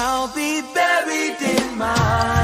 I'll be buried in my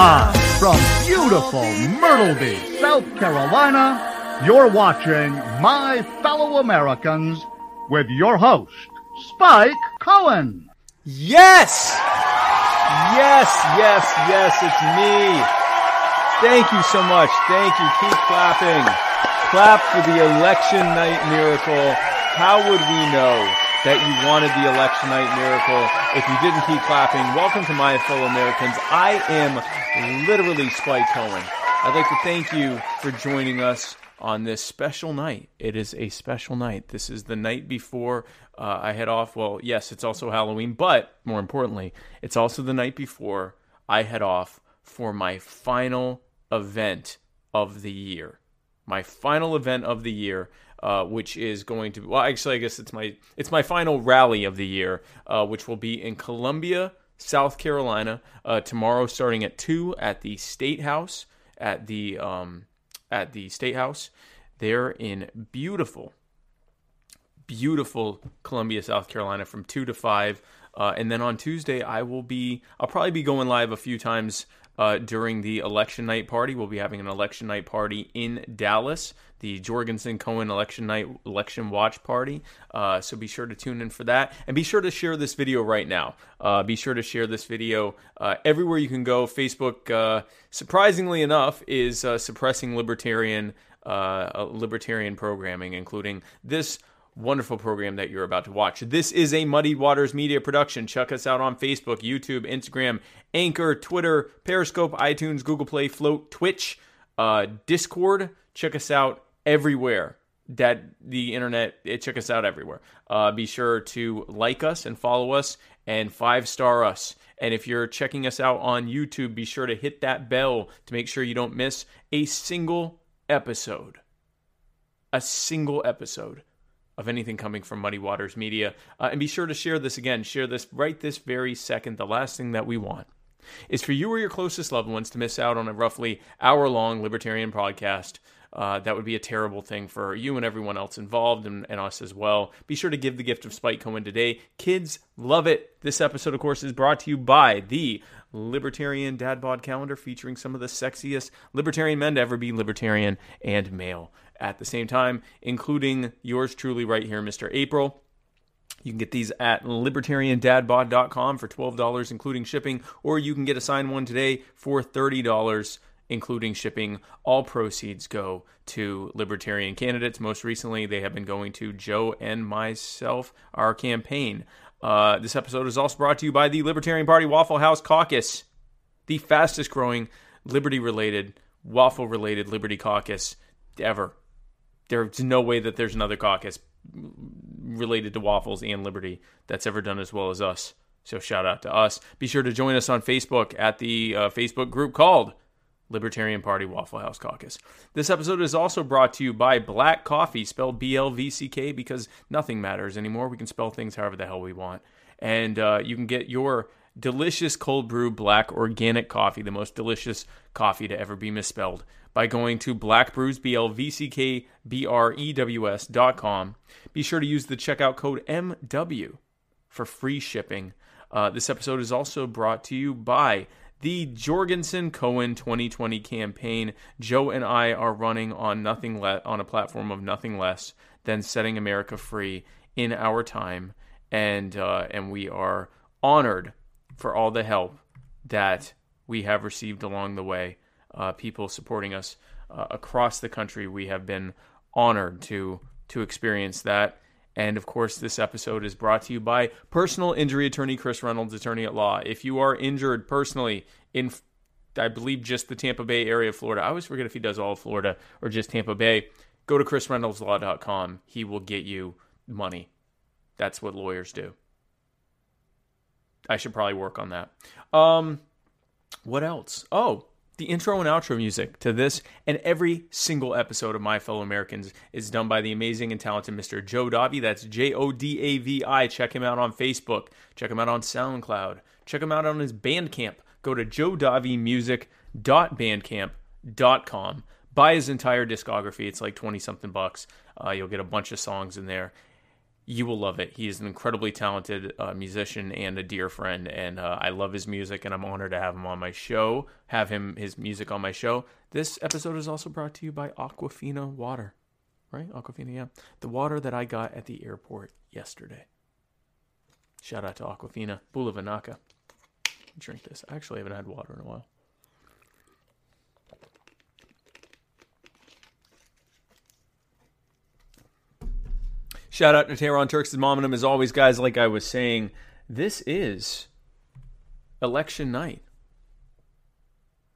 live from beautiful Myrtle Beach, South Carolina, you're watching My Fellow Americans with your host, Spike Cohen. Yes! Yes, yes, yes, it's me. Thank you so much. Thank you. Keep clapping. Clap for the election night miracle. How would we know that you wanted the election night miracle if you didn't keep clapping? Welcome to my fellow Americans. I am literally Spike Cohen. I'd like to thank you for joining us on this special night. It is a special night. This is the night before uh, I head off. Well, yes, it's also Halloween, but more importantly, it's also the night before I head off for my final event of the year. My final event of the year, uh, which is going to well, actually, I guess it's my it's my final rally of the year, uh, which will be in Columbia, South Carolina, uh, tomorrow, starting at two at the State House at the um, at the State House. There in beautiful, beautiful Columbia, South Carolina, from two to five. Uh, and then on Tuesday, I will be. I'll probably be going live a few times uh, during the election night party. We'll be having an election night party in Dallas, the Jorgensen Cohen election night election watch party. Uh, so be sure to tune in for that, and be sure to share this video right now. Uh, be sure to share this video uh, everywhere you can go. Facebook, uh, surprisingly enough, is uh, suppressing libertarian libertarian programming, including this wonderful program that you're about to watch. This is a Muddy Waters Media production. Check us out on Facebook, YouTube, Instagram, Anchor, Twitter, Periscope, iTunes, Google Play, Float, Twitch, uh, Discord. Check us out everywhere that the internet. eh, Check us out everywhere. Uh, be sure to like us and follow us and five star us And if you're checking us out on YouTube, be sure to hit that bell to make sure you don't miss a single episode. A single episode of anything coming from Muddy Waters Media. Uh, and be sure to share this again. Share this right this very second. The last thing that we want is for you or your closest loved ones to miss out on a roughly hour long libertarian podcast. Uh, that would be a terrible thing for you and everyone else involved and, and, us as well. Be sure to give the gift of Spike Cohen today. Kids love it. This episode, of course, is brought to you by the Libertarian Dad Bod Calendar featuring some of the sexiest libertarian men to ever be libertarian and male at the same time, including yours truly right here, Mr. April. You can get these at libertariandadbod.com for $12, including shipping, or you can get a signed one today for $30, including shipping. All proceeds go to libertarian candidates. Most recently, they have been going to Joe and myself, our campaign. Uh, this episode is also brought to you by the Libertarian Party Waffle House Caucus, the fastest growing liberty related, waffle related Liberty Caucus ever. There's no way that there's another caucus related to waffles and liberty that's ever done as well as us. So shout out to us. Be sure to join us on Facebook at the uh, Facebook group called Libertarian Party Waffle House Caucus. This episode is also brought to you by Black Coffee, spelled B L V C K, because nothing matters anymore. We can spell things however the hell we want. And uh, you can get your delicious cold brew black organic coffee, the most delicious coffee to ever be misspelled, by going to blackbrewsblvckbrews.com. Be sure to use the checkout code MW for free shipping. Uh, this episode is also brought to you by the Jorgensen Cohen 2020 campaign. Joe and I are running on nothing le- on a platform of nothing less than setting America free in our time, and uh, and we are honored for all the help that we have received along the way. Uh, people supporting us uh, across the country. We have been honored to to experience that. And of course, this episode is brought to you by personal injury attorney Chris Reynolds, attorney at law. If you are injured personally in, I believe, just the Tampa Bay area of Florida, I always forget if he does all of Florida or just Tampa Bay, go to chrisreynoldslaw.com. He will get you money. That's what lawyers do. I should probably work on that. Um, what else? Oh, the intro and outro music to this and every single episode of My Fellow Americans is done by the amazing and talented Mr. Joe Davi. That's J O D A V I. Check him out on Facebook. Check him out on SoundCloud. Check him out on his Bandcamp. Go to joedavimusic.bandcamp.com. Buy his entire discography. It's like 20 something bucks. Uh, you'll get a bunch of songs in there you will love it. He is an incredibly talented uh, musician and a dear friend, and uh, I love his music, and I'm honored to have him on my show, have him his music on my show. This episode is also brought to you by Aquafina Water, right? Aquafina, yeah, the water that I got at the airport yesterday. Shout out to Aquafina Bulavanaka. Drink this. I actually haven't had water in a while. Shout out to Tehran Turks and Mominum as always, guys. Like I was saying, this is election night.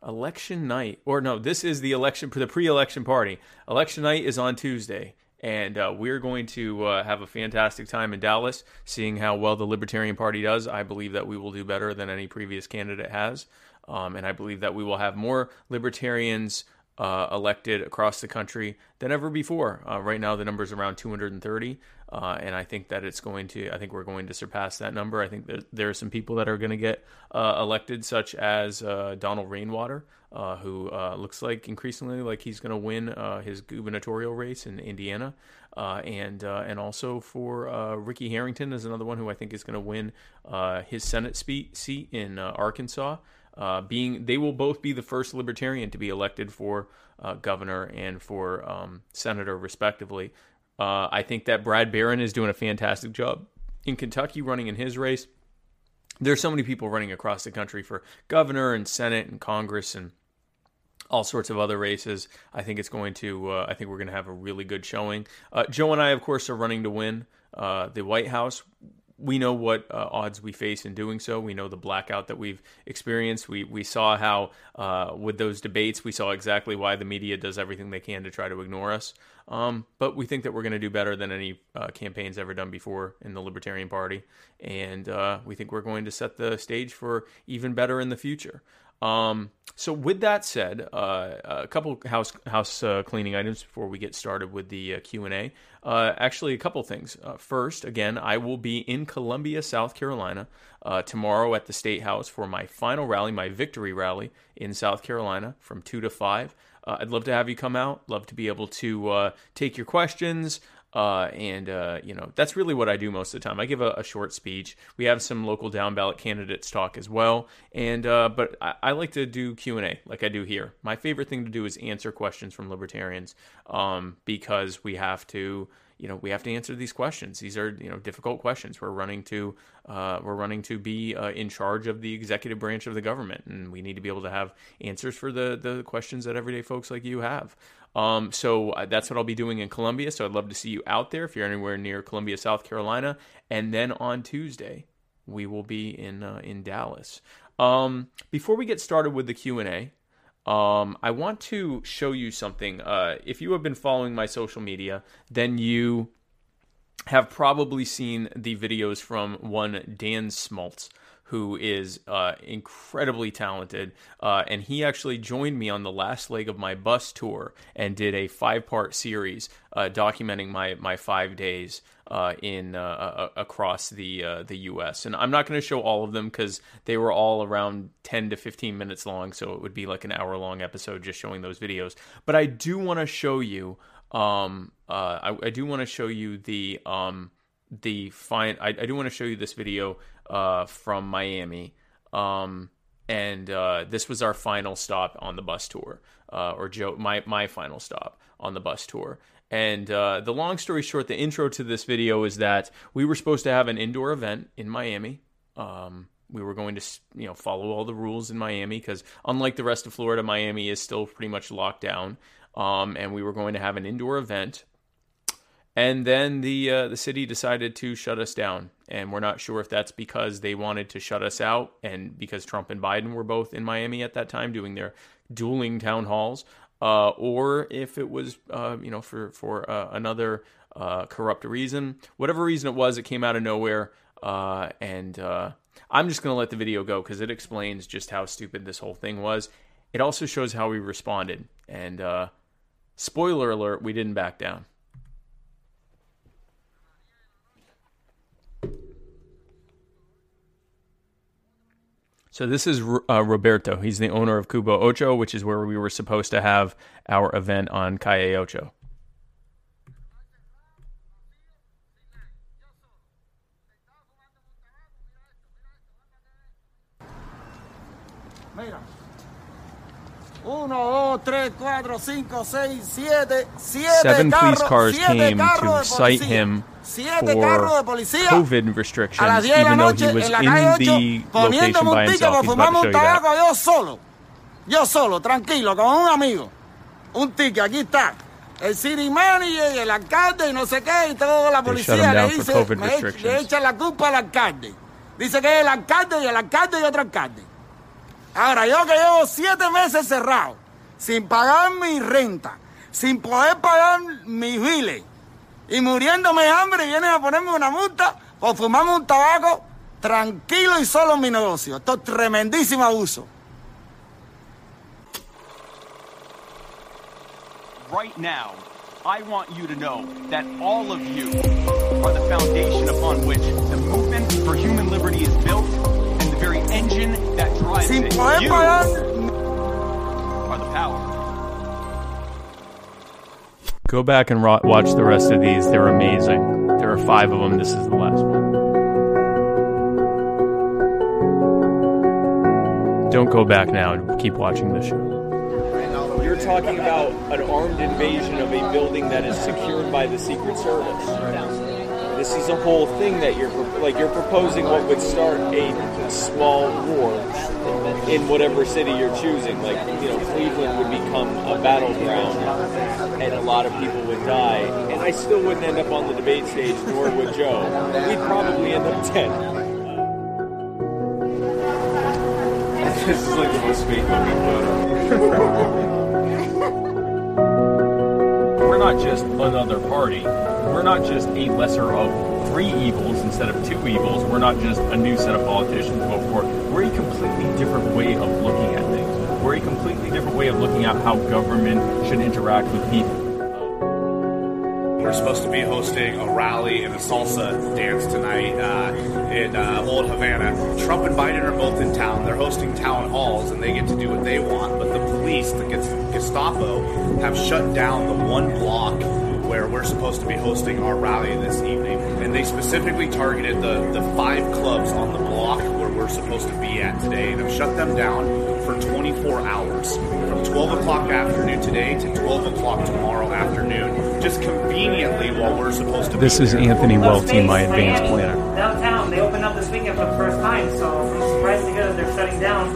Election night, or no, this is the election the pre-election party. Election night is on Tuesday, and uh, we're going to uh, have a fantastic time in Dallas, seeing how well the Libertarian Party does. I believe that we will do better than any previous candidate has, um, and I believe that we will have more libertarians uh, elected across the country than ever before. Uh, right now, the number is around 230, uh, and I think that it's going to. I think we're going to surpass that number. I think that there are some people that are going to get uh, elected, such as uh, Donald Rainwater, uh, who looks like increasingly like he's going to win his gubernatorial race in Indiana, and and also for Ricky Harrington is another one who I think is going to win his Senate seat in Arkansas. Uh, being they will both be the first libertarian to be elected for uh, governor and for um, senator, respectively. Uh, I think that Brad Barron is doing a fantastic job in Kentucky running in his race. There's so many people running across the country for governor and senate and Congress and all sorts of other races. I think it's going to. Uh, I think we're going to have a really good showing. Uh, Joe and I, of course, are running to win uh, the White House we know what uh, odds we face in doing so. We know the blackout that we've experienced. We we saw how uh, with those debates, we saw exactly why the media does everything they can to try to ignore us. Um, but we think that we're going to do better than any uh, campaigns ever done before in the Libertarian Party, and uh, we think we're going to set the stage for even better in the future. Um, so with that said, uh, a couple house house uh, cleaning items before we get started with the uh, Q and A. Uh, actually, a couple things. Uh, first, again, I will be in Columbia, South Carolina, uh, tomorrow at the State House for my final rally, my victory rally in South Carolina from two to five. I'd love to have you come out. Love to be able to take your questions. Uh, and uh, you know that's really what I do most of the time. I give a, a, short speech. We have some local down ballot candidates talk as well, and uh, but I, I, like to do Q and A like I do here. My favorite thing to do is answer questions from libertarians um, because we have to you know we have to answer these questions. These are you know difficult questions. We're running to uh, we're running to be uh, in charge of the executive branch of the government, and we need to be able to have answers for the the questions that everyday folks like you have. Um, so uh, that's what I'll be doing in Columbia. So I'd love to see you out there if you're anywhere near Columbia, South Carolina. And then on Tuesday, we will be in uh, in Dallas. Um, before we get started with the Q and A, um, I want to show you something. Uh, if you have been following my social media, then you have probably seen the videos from one Dan Smoltz who is uh, incredibly talented. Uh, and he actually joined me on the last leg of my bus tour and did a five part series uh, documenting my, my five days. Uh, in uh, across the uh, the U.S. and I'm not going to show all of them because they were all around 10 to 15 minutes long, so it would be like an hour long episode just showing those videos. But I do want to show you, um, I, I, do want to show you the um, the fine. I, I do want to show you this video uh, from Miami. Um, and uh, this was our final stop on the bus tour, uh, or Joe, my my final stop on the bus tour. And uh, the long story short, the intro to this video is that we were supposed to have an indoor event in Miami. Um, we were going to, you know, follow all the rules in Miami because, unlike the rest of Florida, Miami is still pretty much locked down. Um, and we were going to have an indoor event and then the uh, the city decided to shut us down, and we're not sure if that's because they wanted to shut us out, and because Trump and Biden were both in Miami at that time doing their dueling town halls, uh, or if it was uh, you know for for uh, another uh, corrupt reason. Whatever reason it was, it came out of nowhere, uh, and I'm just gonna let the video go because it explains just how stupid this whole thing was. It also shows how we responded, and spoiler alert: we didn't back down. So this is uh, Roberto. He's the owner of CubaOcho, which is where we were supposed to have our event on Calle Ocho. Mira. Uno, dos, tres, cuatro, cinco, seis, siete, siete Seven police cars came to cite him siete carros de policía COVID restrictions, a las 10 de la noche en la calle 8 the poniéndome location by un ticket about fumarme un tabaco yo solo. Yo solo, tranquilo, con un amigo. Un ticket, aquí está. El city manager y el alcalde y no sé qué, y toda la policía le dice, le echa la culpa al alcalde. Dice que es el alcalde y el alcalde y otro alcalde. Ahora, yo que llevo siete meses cerrado, sin pagar mi renta, sin poder pagar mis biles, y muriéndome de hambre, y vienen a ponerme una multa por fumarme un tabaco tranquilo y solo en mi negocio. Esto es tremendísimo abuso. right now, I want you to know that all of you are the foundation upon which the movement for human liberty is built and the very engine that drives Sin it. poder You pagar are the power. Go back and ro- watch the rest of these. They're amazing. There are five of them. This is the last one. Don't go back now. and Keep watching the show. You're talking about an armed invasion of a building that is secured by the Secret Service. This is a whole thing that you're like you're proposing what would start a small war in whatever city you're choosing. Like, you know, Cleveland would become a battleground and a lot of people would die. And I still wouldn't end up on the debate stage, nor would Joe. We'd probably end up dead. This is like the most fake looking photo. We're not just another party. We're not just a lesser of three evils instead of two evils. We're not just a new set of politicians for. We're a completely different way of looking at things. We're a completely different way of looking at how government should interact with people. We're supposed to be hosting a rally and a salsa dance tonight uh, in uh, Old Havana. Trump and Biden are both in town. They're hosting town halls and they get to do what they want. But the police, that the Gestapo, have shut down the one block where we're supposed to be hosting our rally this evening. And they specifically targeted the, the five clubs on the block where we're supposed to be at today. And have shut them down for 24 hours from 12 o'clock afternoon today to 12 o'clock tomorrow afternoon, just conveniently while we're supposed to be. This is there. Anthony Welty, my advanced planner. Downtown, they opened up this weekend for the first time, so I'm surprised to hear that they're shutting down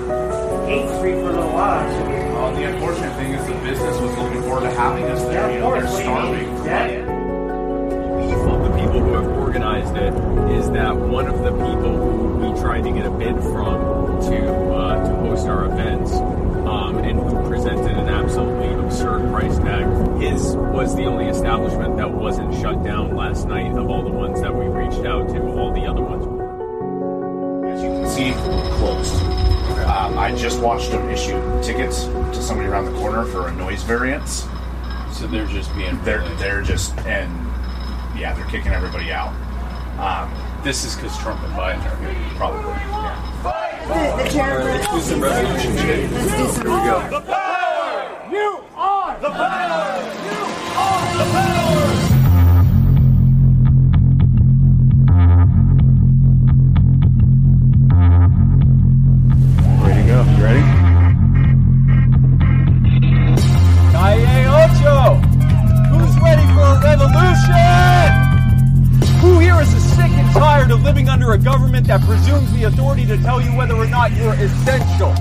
8th Street for a little while, actually. Well, the unfortunate thing is the business was looking forward to having us there. of you know, they're What do you starving. Yeah, yeah. of the people who have organized it is that one of the people who we tried to get a bid from to uh, to host our events um, and who presented an absolutely absurd price tag his was the only establishment that wasn't shut down last night of all the ones that we reached out to all the other ones As you can see, closed. Um, I just watched them issue tickets to somebody around the corner for a noise variance. so they're just being They're they're just and yeah, they're kicking everybody out. Um, this is because Trump and Biden are here probably. Yeah. The, the chair. let's do some resolution shit Let's do some. here we go living under a government that presumes the authority to tell you whether or not you're essential?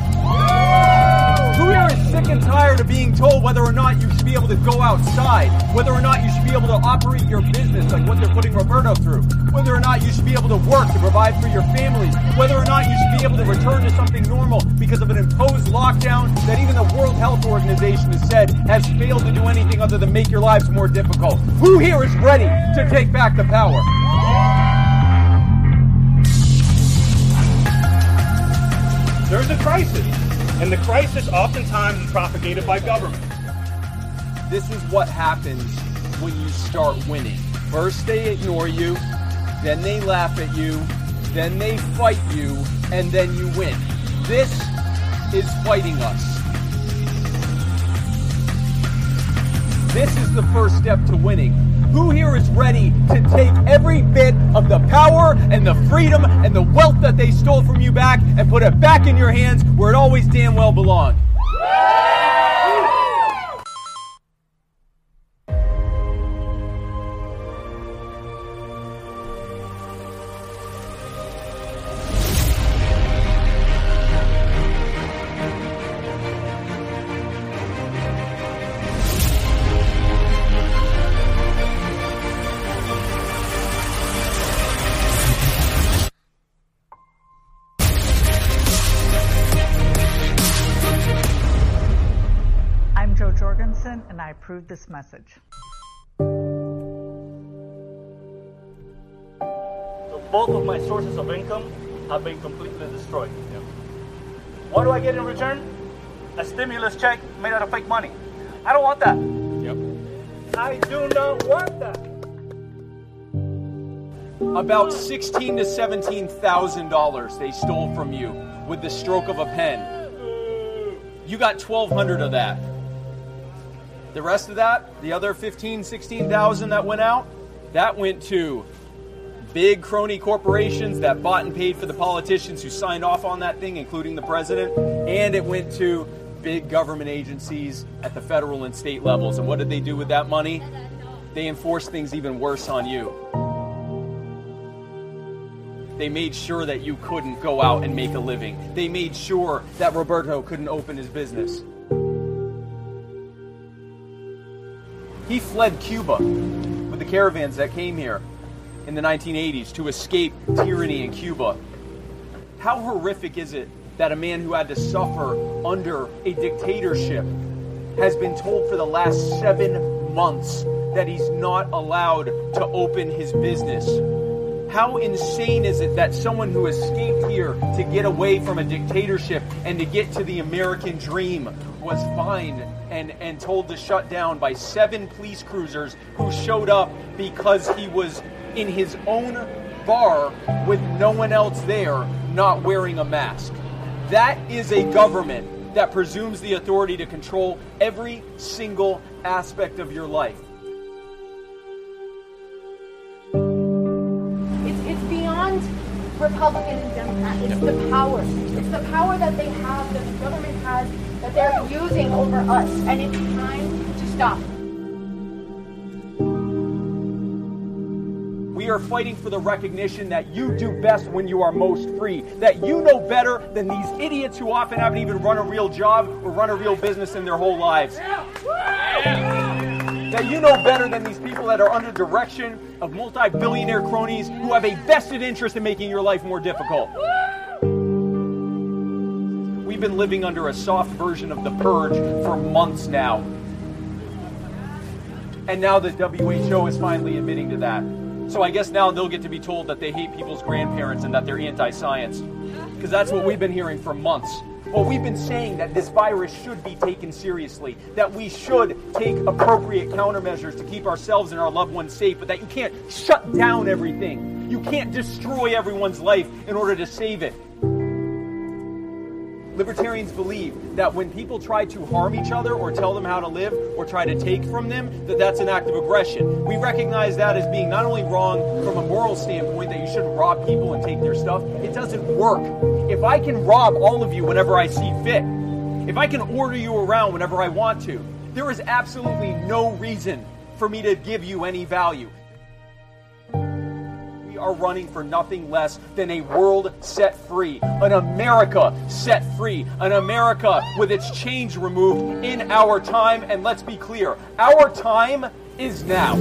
Who here is sick and tired of being told whether or not you should be able to go outside, whether or not you should be able to operate your business like what they're putting Roberto through, whether or not you should be able to work to provide for your family, whether or not you should be able to return to something normal because of an imposed lockdown that even the World Health Organization has said has failed to do anything other than make your lives more difficult? Who here is ready to take back the power? There's a crisis, and the crisis oftentimes is propagated by government. This is what happens when you start winning. First, they ignore you, then they laugh at you, then they fight you, and then you win. This is fighting us. This is the first step to winning. Who here is ready to take every bit of the power and the freedom and the wealth that they stole from you back and put it back in your hands where it always damn well belonged? Jorgensen, and I approve this message. The bulk of my sources of income have been completely destroyed. What do I get in return? A stimulus check made out of fake money. I don't want that. Yep. I do not want that. About sixteen to seventeen thousand dollars they stole from you with the stroke of a pen. You got twelve hundred of that. The rest of that, the other 15, 16,000 that went out, that went to big crony corporations that bought and paid for the politicians who signed off on that thing, including the president, and it went to big government agencies at the federal and state levels. And what did they do with that money? They enforced things even worse on you. They made sure that you couldn't go out and make a living. They made sure that Roberto couldn't open his business. He fled Cuba with the caravans that came here in the 1980s to escape tyranny in Cuba. How horrific is it that a man who had to suffer under a dictatorship has been told for the last seven months that he's not allowed to open his business? How insane is it that someone who escaped here to get away from a dictatorship and to get to the American dream was fined and, and told to shut down by seven police cruisers who showed up because he was in his own bar with no one else there not wearing a mask? That is a government that presumes the authority to control every single aspect of your life. Republican and Democrat. It's the power. It's the power that they have, that the government has, that they're using over us. And it's time to stop. We are fighting for the recognition that you do best when you are most free. That you know better than these idiots who often haven't even run a real job or run a real business in their whole lives. That you know better than these people that are under direction of multi billionaire cronies who have a vested interest in making your life more difficult. We've been living under a soft version of the purge for months now. And now the WHO is finally admitting to that. So I guess now they'll get to be told that they hate people's grandparents and that they're anti science. Because that's what we've been hearing for months. Well, we've been saying that this virus should be taken seriously, that we should take appropriate countermeasures to keep ourselves and our loved ones safe, but that you can't shut down everything. You can't destroy everyone's life in order to save it. Libertarians believe that when people try to harm each other or tell them how to live or try to take from them, that that's an act of aggression. We recognize that as being not only wrong from a moral standpoint, that you shouldn't rob people and take their stuff, it doesn't work. If I can rob all of you whenever I see fit, if I can order you around whenever I want to, there is absolutely no reason for me to give you any value. Are running for nothing less than a world set free, an America set free, an America with its chains removed in our time. And let's be clear our time is now.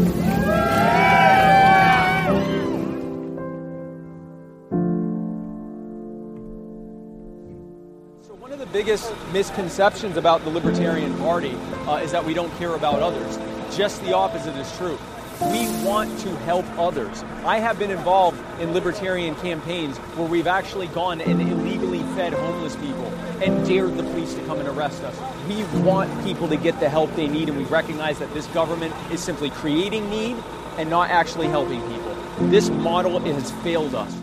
So, one of the biggest misconceptions about the Libertarian Party uh, is that we don't care about others. Just the opposite is true. We want to help others. I have been involved in libertarian campaigns where we've actually gone and illegally fed homeless people and dared the police to come and arrest us. We want people to get the help they need, and we recognize that this government is simply creating need and not actually helping people. This model has failed us.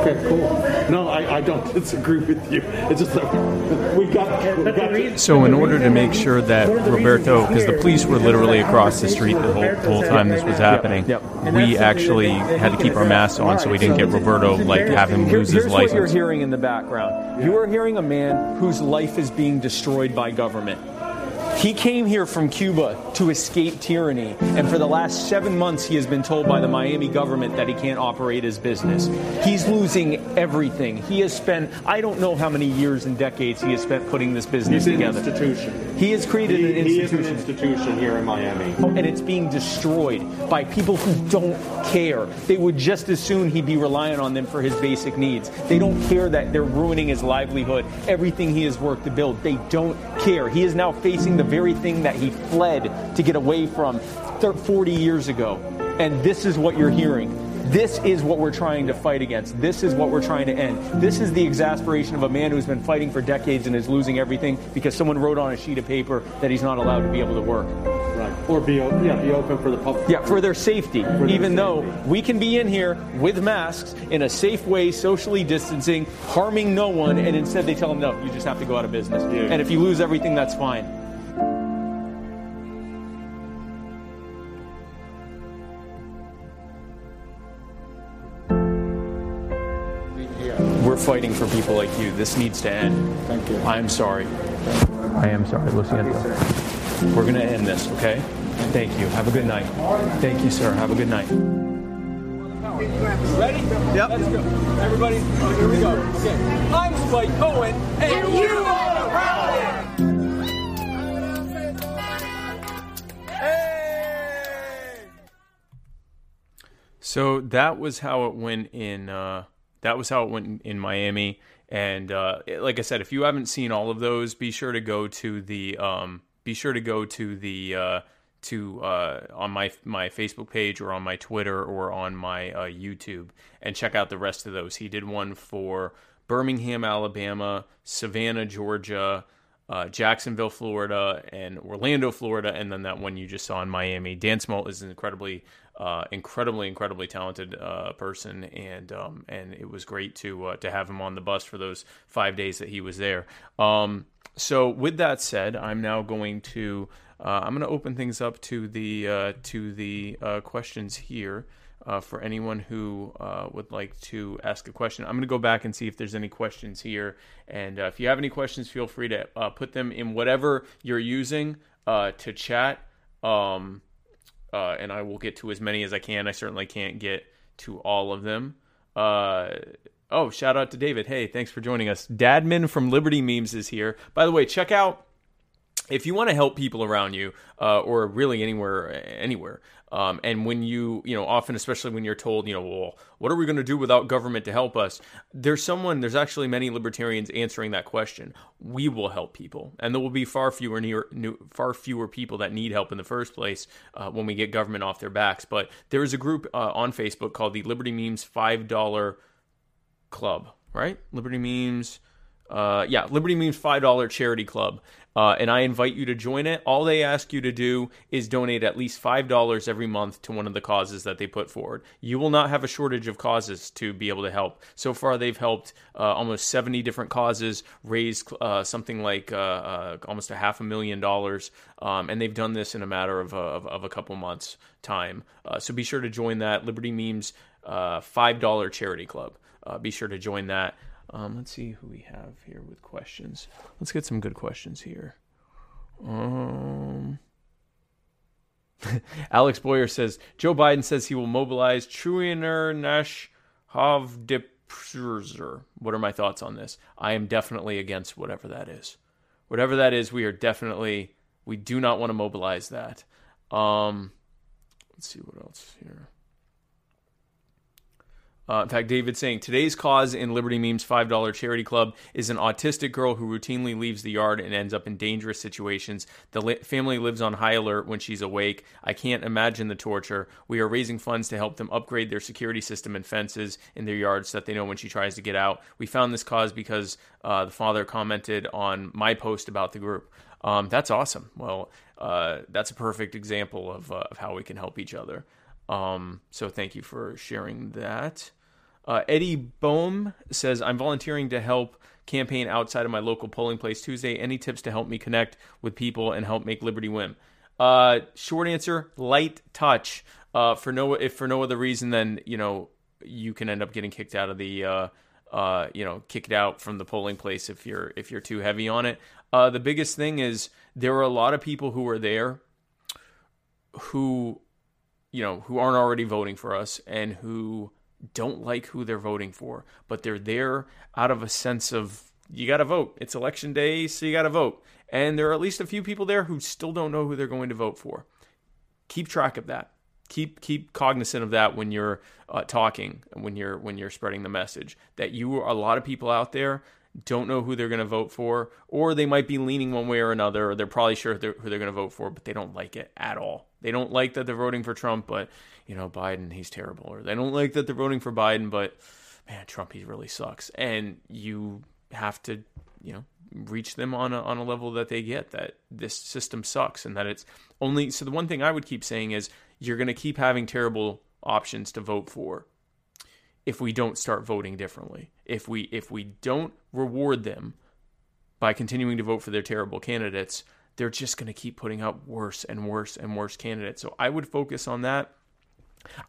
Okay, cool. No, I, I don't disagree with you. It's just that we got, we got So, in order to make sure that Roberto, because the police were literally across the street the whole, the whole time this was happening, we actually had to keep our masks on so we didn't get Roberto, like, have him lose his here's what you're hearing in the background. You are hearing a man whose life is being destroyed by government. He came here from Cuba to escape tyranny, and for the last seven months, he has been told by the Miami government that he can't operate his business. He's losing everything. He has spent, I don't know how many years and decades he has spent putting this business He's an together. institution. He has created He- an he is an institution. institution here in Miami. And it's being destroyed by people who don't care. They would just as soon he be relying on them for his basic needs. They don't care that they're ruining his livelihood, everything he has worked to build. They don't care. He is now facing the very thing that he fled to get away from thir- 40 years ago. And this is what you're hearing. This is what we're trying to fight against. This is what we're trying to end. This is the exasperation of a man who's been fighting for decades and is losing everything because someone wrote on a sheet of paper that he's not allowed to be able to work. Right. Or be, yeah, be open for the public. Yeah, for their safety. Even though we can be in here with masks in a safe way, socially distancing, harming no one, and instead they tell them, no, you just have to go out of business. And if you lose everything, that's fine. Fighting for people like you. This needs to end. Thank you. I am sorry. I am sorry, Luciano. We're going to end this, okay? Thank you. Have a good night. Thank you, sir. Have a good night. Ready? Yep. Let's go. Everybody, oh, here we go. Okay. I'm Spike Cohen, and, you are Rowley. So that was how it went in. Uh, that was how it went in, in Miami. And uh, like I said, if you haven't seen all of those, be sure to go to the. Um, be sure to go to the uh, to uh, on my my Facebook page or on my Twitter or on my uh, YouTube and check out the rest of those. He did one for Birmingham, Alabama, Savannah, Georgia, uh, Jacksonville, Florida, and Orlando, Florida, and then that one you just saw in Miami. Dan Smalt is incredibly, uh, incredibly, incredibly talented uh, person, and um, and it was great to uh, to have him on the bus for those five days that he was there. Um, so with that said, I'm now going to uh, I'm going to open things up to the uh, to the uh, questions here. For anyone who would like to ask a question, I'm going to go back and see if there's any questions here. And if you have any questions, feel free to put them in whatever you're using to chat. Um, uh, and I will get to as many as I can. I certainly can't get to all of them. Uh, oh, shout out to David. Hey, thanks for joining us. Dadman from Liberty Memes is here. By the way, check out if you want to help people around you uh, or really anywhere anywhere um, and when you you know often especially when you're told you know well what are we going to do without government to help us? There's someone there's actually many libertarians answering that question. We will help people. And there will be far fewer near, new, far fewer people that need help in the first place uh, when we get government off their backs. But there is a group uh, on facebook called the liberty memes five dollar club right? Liberty memes uh, yeah, Liberty Memes $5 charity club. Uh, and I invite you to join it. All they ask you to do is donate at least $5 every month to one of the causes that they put forward. You will not have a shortage of causes to be able to help. So far, they've helped uh, almost 70 different causes, raised uh, something like uh, uh, almost a half a million dollars. Um, and they've done this in a matter of, uh, of, of a couple months' time. So be sure to join that Liberty Memes uh, $5 charity club. Be sure to join that. Um, let's see who we have here with questions. Let's get some good questions here. Um, Alex Boyer says Joe Biden says he will mobilize Truiner Nash Havdipzer. What are my thoughts on this? I am definitely against whatever that is. Whatever that is, we are definitely we do not want to mobilize that. Um, let's see what else here. Uh, in fact, David saying today's cause in Liberty Memes $5 charity club is an autistic girl who routinely leaves the yard and ends up in dangerous situations. The li- family lives on high alert when she's awake. I can't imagine the torture. We are raising funds to help them upgrade their security system and fences in their yard so that they know when she tries to get out. We found this cause because uh, the father commented on my post about the group. Um, that's awesome. Well, uh, that's a perfect example of, uh, of how we can help each other. Um, so thank you for sharing that. Uh, Eddie Bohm says, I'm volunteering to help campaign outside of my local polling place Tuesday. Any tips to help me connect with people and help make Liberty win? Uh, short answer, light touch. Uh, for no, if for no other reason than, you know, you can end up getting kicked out of the, uh, uh, you know, kicked out from the polling place if you're, if you're too heavy on it. Uh, the biggest thing is there are a lot of people who are there who, you know, who aren't already voting for us and who, don't like who they're voting for, but they're there out of a sense of you got to vote. It's election day, so you got to vote. And there are at least a few people there who still don't know who they're going to vote for. Keep track of that. Keep keep cognizant of that when you're uh, talking, when you're when you're spreading the message that you a lot of people out there don't know who they're going to vote for, or they might be leaning one way or another, or they're probably sure they're, who they're going to vote for, but they don't like it at all. They don't like that they're voting for Trump, but you know Biden, he's terrible, or they don't like that they're voting for Biden, but man, Trump, he really sucks. And you have to, you know, reach them on a, on a level that they get that this system sucks and that it's only. So the one thing I would keep saying is you're going to keep having terrible options to vote for if we don't start voting differently. If we if we don't reward them by continuing to vote for their terrible candidates, they're just going to keep putting out worse and worse and worse candidates. So I would focus on that.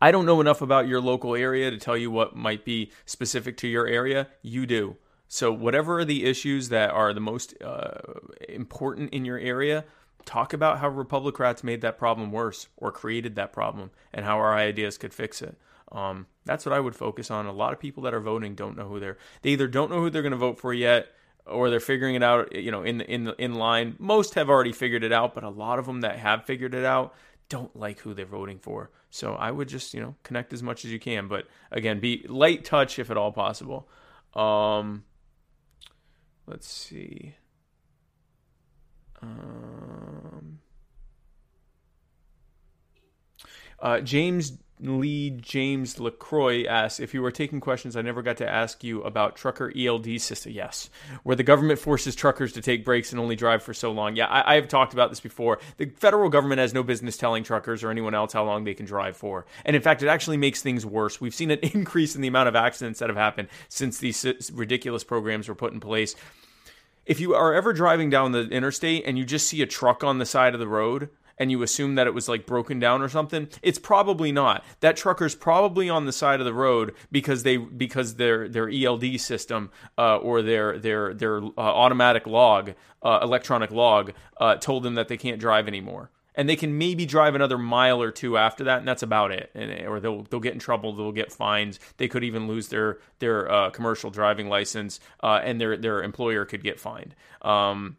I don't know enough about your local area to tell you what might be specific to your area. You do. So whatever are the issues that are the most uh, important in your area, talk about how Republicrats made that problem worse or created that problem and how our ideas could fix it. Um, that's what I would focus on. A lot of people that are voting don't know who they're they either don't know who they're going to vote for yet or they're figuring it out, you know, in in in line. Most have already figured it out, but a lot of them that have figured it out don't like who they're voting for. So I would just, you know, connect as much as you can, but again, be light touch if at all possible. Um let's see. Um uh, James Lee James LaCroix asks if you were taking questions I never got to ask you about trucker ELD system. Yes, where the government forces truckers to take breaks and only drive for so long. Yeah, I, I, have talked about this before. The federal government has no business telling truckers or anyone else how long they can drive for. And in fact, it actually makes things worse. We've seen an increase in the amount of accidents that have happened since these ridiculous programs were put in place. If you are ever driving down the interstate and you just see a truck on the side of the road, and you assume that it was like broken down or something, it's probably not. That trucker's probably on the side of the road because they because their their ELD system uh, or their their their uh, automatic log, uh, electronic log, uh, told them that they can't drive anymore. And they can maybe drive another mile or two after that, and that's about it. And, or they'll they'll get in trouble, they'll get fines. They could even lose their their uh, commercial driving license, uh, and their their employer could get fined. Um,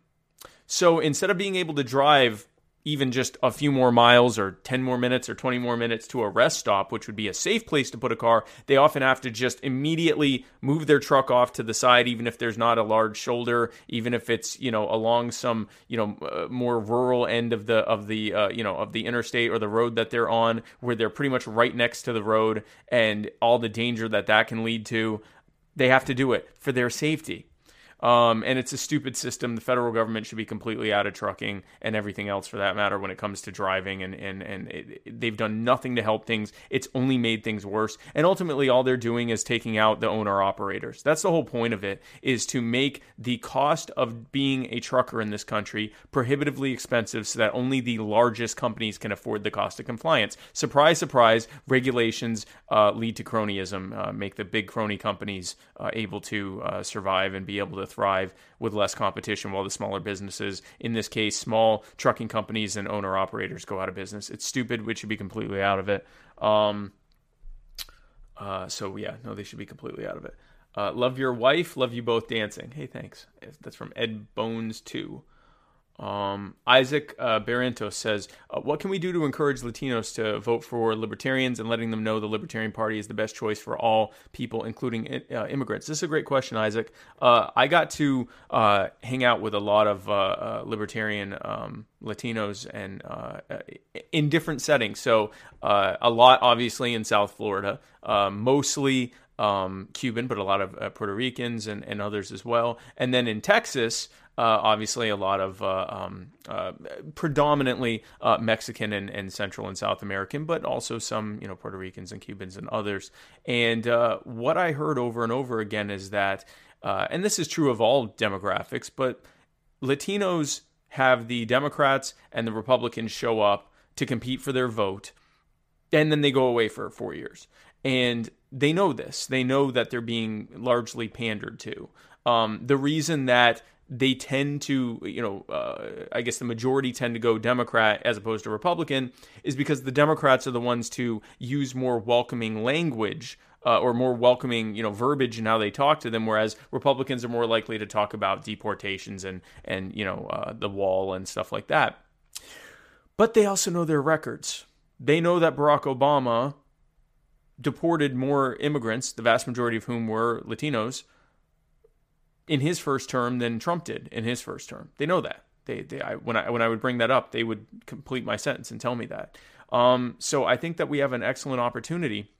so instead of being able to drive even just a few more miles or 10 more minutes or 20 more minutes to a rest stop, which would be a safe place to put a car, they often have to just immediately move their truck off to the side, even if there's not a large shoulder, even if it's, you know, along some, you know, uh, more rural end of the, of the, uh, you know, of the interstate or the road that they're on, where they're pretty much right next to the road and all the danger that that can lead to. They have to do it for their safety. Um, and it's a stupid system. The federal government should be completely out of trucking and everything else for that matter when it comes to driving. And, and, and it, they've done nothing to help things. It's only made things worse. And ultimately, all they're doing is taking out the owner operators. That's the whole point of it is to make the cost of being a trucker in this country prohibitively expensive so that only the largest companies can afford the cost of compliance. Surprise, surprise, regulations uh, lead to cronyism, uh, make the big crony companies uh, able to uh, survive and be able to thrive with less competition while the smaller businesses, in this case, small trucking companies and owner operators, go out of business. It's stupid. We should be completely out of it. Um, uh, so, yeah, no, they should be completely out of it. Uh, love your wife. Love you both dancing. Hey, thanks. That's from Ed Bones 2. Um, Isaac uh, says, uh, "What can we do to encourage Latinos to vote for libertarians and letting them know the Libertarian Party is the best choice for all people, including uh, immigrants?" This is a great question, Isaac. Uh, I got to uh, hang out with a lot of uh, libertarian um, Latinos and in different settings. So a lot, obviously, in South Florida, mostly. Um, Cuban, but a lot of Puerto Ricans and, and others as well. And then in Texas, obviously, a lot of uh, um, uh, predominantly uh, Mexican and, and, Central and South American, but also some you know Puerto Ricans and Cubans and others. And uh, what I heard over and over again is that, uh, and this is true of all demographics, but Latinos have the Democrats and the Republicans show up to compete for their vote, and then they go away for four years. And they know this. They know that they're being largely pandered to. Um, the reason that they tend to, you know, uh, I guess the majority tend to go Democrat as opposed to Republican, is because the Democrats are the ones to use more welcoming language uh, or more welcoming, you know, verbiage in how they talk to them, whereas Republicans are more likely to talk about deportations and and you know uh, the wall and stuff like that. But they also know their records. They know that Barack Obama deported more immigrants, the vast majority of whom were Latinos, in his first term than Trump did in his first term. They know that. They, they I, when I when I would bring that up, they would complete my sentence and tell me that. Um, so I think that we have an excellent opportunity,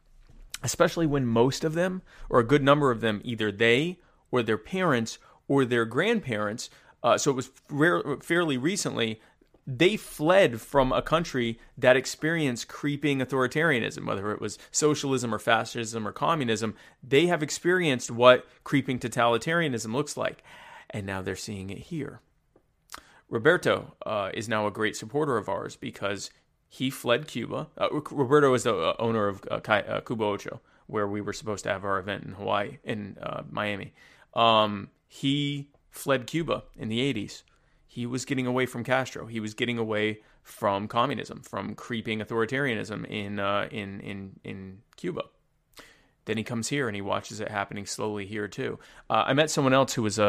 especially when most of them, or a good number of them, either they or their parents or their grandparents. Uh, so it was rare, fairly recently they fled from a country that experienced creeping authoritarianism, whether it was socialism or fascism or communism. They have experienced what creeping totalitarianism looks like, and now they're seeing it here. Roberto uh, is now a great supporter of ours because he fled Cuba. Uh, Roberto is the uh, owner of uh, uh, Ocho, where we were supposed to have our event in Hawaii, in uh, Miami. Um, he fled Cuba in the 80s he was getting away from Castro. He was getting away from communism, from creeping authoritarianism in uh, in in in Cuba. Then he comes here and he watches it happening slowly here too. Uh, I met someone else who was a,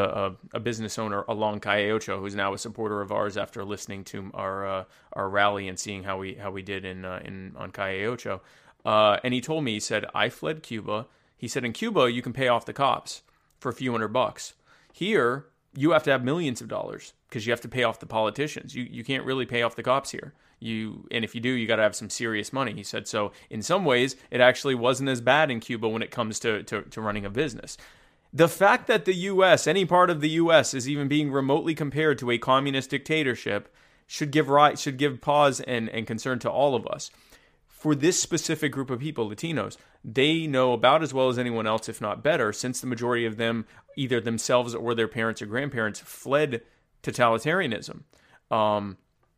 a, a, business owner along Calle Ocho, who's now a supporter of ours after listening to our uh, our rally and seeing how we how we did in uh, in on Calle Ocho. Uh, and he told me he said I fled Cuba. He said in Cuba you can pay off the cops for a few hundred bucks. Here you have to have millions of dollars because you have to pay off the politicians. You you can't really pay off the cops here. You and if you do, you got to have some serious money. He said so. In some ways, it actually wasn't as bad in Cuba when it comes to to, to running a business. The fact that the U.S., any part of the U.S., is even being remotely compared to a communist dictatorship should give right should give pause and, and concern to all of us. For this specific group of people, Latinos, they know about as well as anyone else, if not better, since the majority of them, either themselves or their parents or grandparents, fled totalitarianism. Um,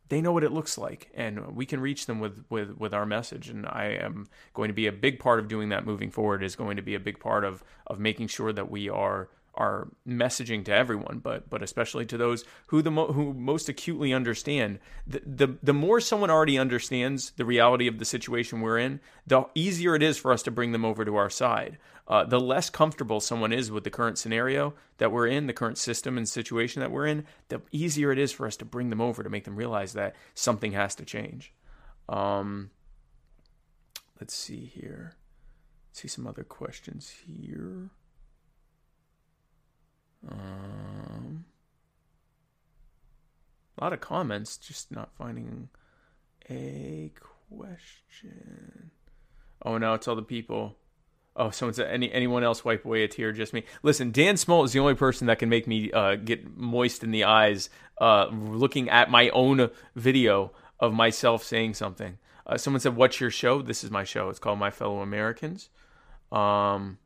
they know what it looks like, and we can reach them with, with, with our message. And I am going to be a big part of doing that moving forward. Is going to be a big part of of making sure that we are are messaging to everyone, but but especially to those who the mo- who most acutely understand. The, the the more someone already understands the reality of the situation we're in, the easier it is for us to bring them over to our side. Uh, the less comfortable someone is with the current scenario that we're in, the current system and situation that we're in, the easier it is for us to bring them over to make them realize that something has to change. Um, let's see here. Let's see some other questions here. Um, a lot of comments, just not finding a question. Oh no, it's all the people. Oh, someone said any anyone else wipe away a tear? Just me. Listen, Dan Smolt is the only person that can make me uh, get moist in the eyes uh, looking at my own video of myself saying something. Uh, someone said, "What's your show?" This is my show. It's called My Fellow Americans. Um,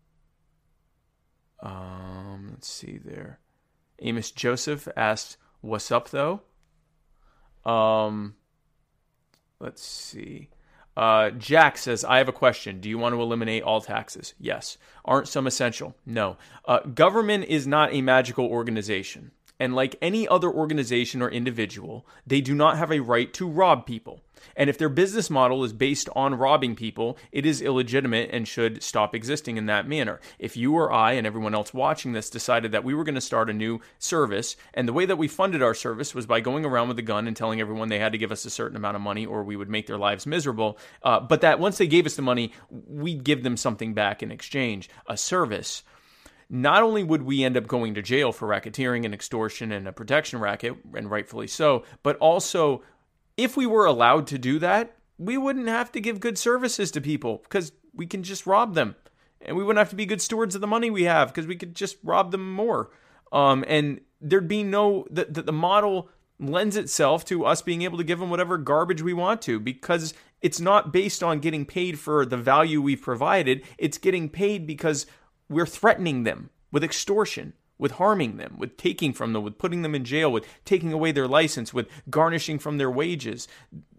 um, let's see there. Amos Joseph asked, "What's up, though?" Um, let's see. Uh, Jack says, I have a question. Do you want to eliminate all taxes? Yes. Aren't some essential? No. Uh, government is not a magical organization. And like any other organization or individual, they do not have a right to rob people. And if their business model is based on robbing people, it is illegitimate and should stop existing in that manner. If you or I and everyone else watching this decided that we were going to start a new service, and the way that we funded our service was by going around with a gun and telling everyone they had to give us a certain amount of money or we would make their lives miserable, uh, but that once they gave us the money, we'd give them something back in exchange, a service not only would we end up going to jail for racketeering and extortion and a protection racket, and rightfully so, but also if we were allowed to do that, we wouldn't have to give good services to people because we can just rob them. And we wouldn't have to be good stewards of the money we have because we could just rob them more. Um, and there'd be no, the, the, the model lends itself to us being able to give them whatever garbage we want to because it's not based on getting paid for the value we've provided. It's getting paid because we're threatening them with extortion, with harming them, with taking from them, with putting them in jail, with taking away their license, with garnishing from their wages.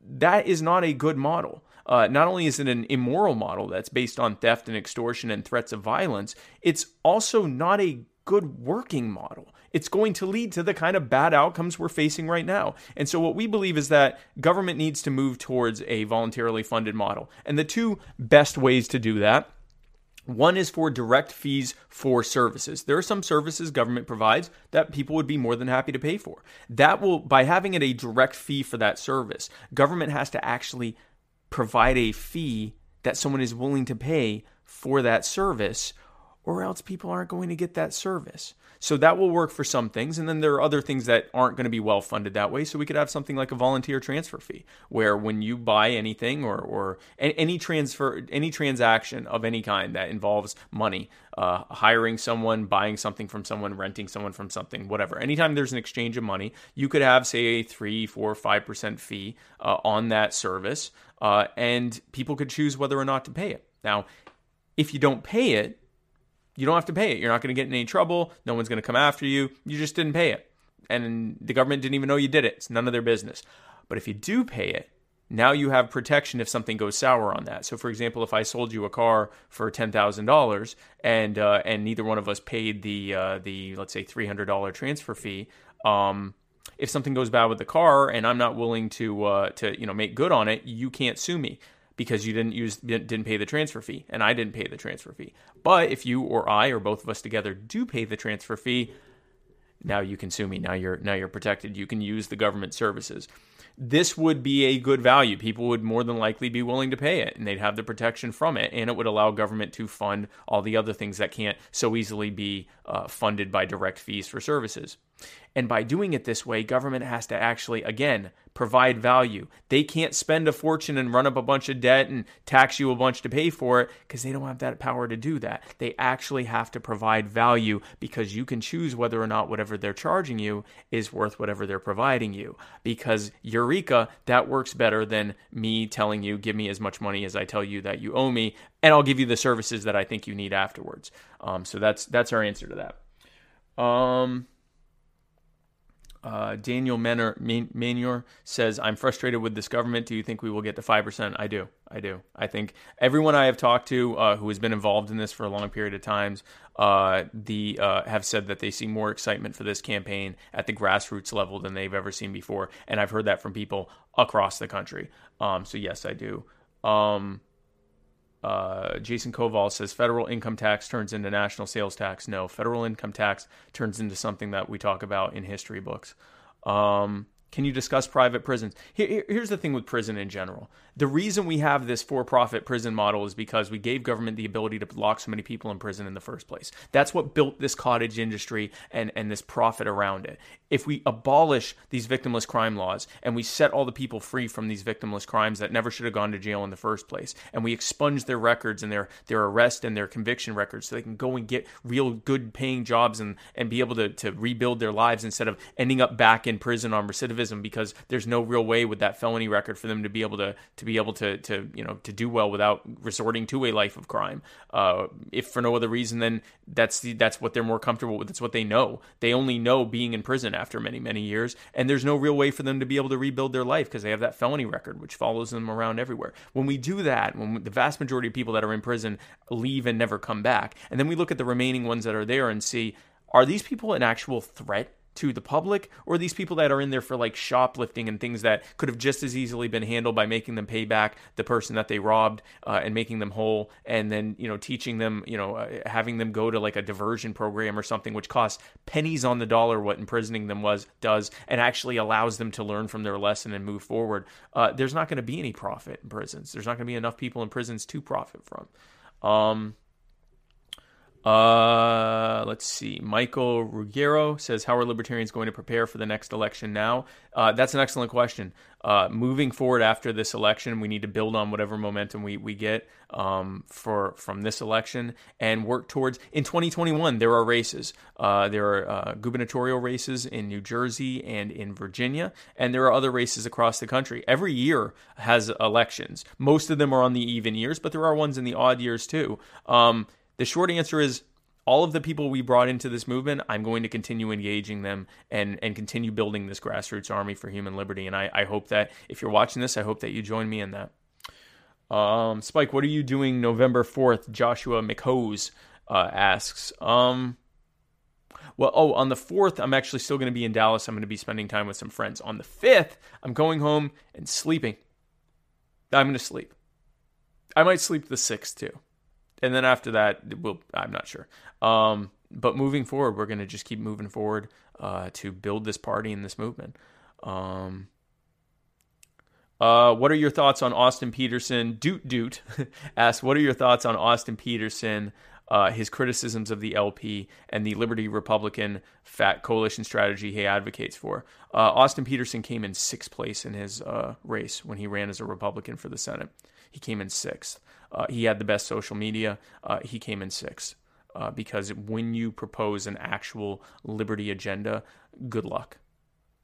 That is not a good model. Uh, not only is it an immoral model that's based on theft and extortion and threats of violence, it's also not a good working model. It's going to lead to the kind of bad outcomes we're facing right now. And so, what we believe is that government needs to move towards a voluntarily funded model. And the two best ways to do that one is for direct fees for services. There are some services government provides that people would be more than happy to pay for. That will, by having it a direct fee for that service, government has to actually provide a fee that someone is willing to pay for that service, or else people aren't going to get that service. So that will work for some things. And then there are other things that aren't going to be well funded that way. So we could have something like a volunteer transfer fee, where when you buy anything or, or any transfer, any transaction of any kind that involves money, uh, hiring someone, buying something from someone, renting someone from something, whatever. Anytime there's an exchange of money, you could have, say, a three, four, five percent fee uh, on that service, uh, and people could choose whether or not to pay it. Now, if you don't pay it, you don't have to pay it. You're not going to get in any trouble. No one's going to come after you. You just didn't pay it. And the government didn't even know you did it. It's none of their business. But if you do pay it, now you have protection if something goes sour on that. So, for example, if I sold you a car for ten thousand dollars and uh, and neither one of us paid the uh, the let's say three hundred dollar transfer fee, um, if something goes bad with the car and I'm not willing to uh, to you know make good on it, you can't sue me because you didn't use didn't pay the transfer fee and I didn't pay the transfer fee. But if you or I or both of us together do pay the transfer fee, now you can sue me. Now you're now you're protected. You can use the government services. This would be a good value. People would more than likely be willing to pay it and they'd have the protection from it. And it would allow government to fund all the other things that can't so easily be uh, funded by direct fees for services. And by doing it this way, government has to actually, again, provide value. They can't spend a fortune and run up a bunch of debt and tax you a bunch to pay for it because they don't have that power to do that. They actually have to provide value because you can choose whether or not whatever they're charging you is worth whatever they're providing you. Because Eureka, that works better than me telling you, give me as much money as I tell you that you owe me, and I'll give you the services that I think you need afterwards. Um, so that's that's our answer to that. Um, uh, Daniel Manor says, I'm frustrated with this government. Do you think we will get to 5%? I do. I do. I think everyone I have talked to uh, who has been involved in this for a long period of times uh, the, uh, have said that they see more excitement for this campaign at the grassroots level than they've ever seen before. And I've heard that from people across the country. Um, so, yes, I do. Um, uh, Jason Koval says federal income tax turns into national sales tax. No, federal income tax turns into something that we talk about in history books. Um, can you discuss private prisons? Here, here's the thing with prison in general. The reason we have this for profit prison model is because we gave government the ability to lock so many people in prison in the first place. That's what built this cottage industry and, and this profit around it. If we abolish these victimless crime laws and we set all the people free from these victimless crimes that never should have gone to jail in the first place, and we expunge their records and their, their arrest and their conviction records so they can go and get real good paying jobs and, and be able to, to rebuild their lives instead of ending up back in prison on recidivism because there's no real way with that felony record for them to be able to, to be able to to you know to do well without resorting to a life of crime. Uh, if for no other reason than that's the, that's what they're more comfortable with. That's what they know. They only know being in prison after many many years, and there's no real way for them to be able to rebuild their life because they have that felony record which follows them around everywhere. When we do that, when the vast majority of people that are in prison leave and never come back, and then we look at the remaining ones that are there and see are these people an actual threat to the public or these people that are in there for like shoplifting and things that could have just as easily been handled by making them pay back the person that they robbed uh, and making them whole and then you know teaching them you know uh, having them go to like a diversion program or something which costs pennies on the dollar what imprisoning them was does and actually allows them to learn from their lesson and move forward. Uh, there's not going to be any profit in prisons. There's not going to be enough people in prisons to profit from. Um, uh, let's see. Michael Ruggiero says, "How are libertarians going to prepare for the next election now?" Uh, that's an excellent question. Uh, moving forward after this election, we need to build on whatever momentum we we get um, for from this election and work towards. In 2021, there are races. Uh, there are uh, gubernatorial races in New Jersey and in Virginia, and there are other races across the country. Every year has elections. Most of them are on the even years, but there are ones in the odd years too. Um, the short answer is all of the people we brought into this movement, I'm going to continue engaging them and and continue building this grassroots army for human liberty. And I, I hope that if you're watching this, I hope that you join me in that. Um, Spike, what are you doing November 4th? Joshua McHose uh, asks. Um, well, oh, on the 4th, I'm actually still going to be in Dallas. I'm going to be spending time with some friends. On the 5th, I'm going home and sleeping. I'm going to sleep. I might sleep the 6th too and then after that, we'll, I'm not sure. Um, but moving forward, we're going to just keep moving forward uh, to build this party and this movement. Um, uh, what are your thoughts on Austin Petersen? Doot Doot asks, what are your thoughts on Austin Petersen, uh, his criticisms of the LP and the Liberty Republican fat coalition strategy he advocates for? Uh, Austin Petersen came in sixth place in his uh, race when he ran as a Republican for the Senate. He came in sixth. Uh, he had the best social media. Uh, he came in sixth. Uh, because when you propose an actual liberty agenda, good luck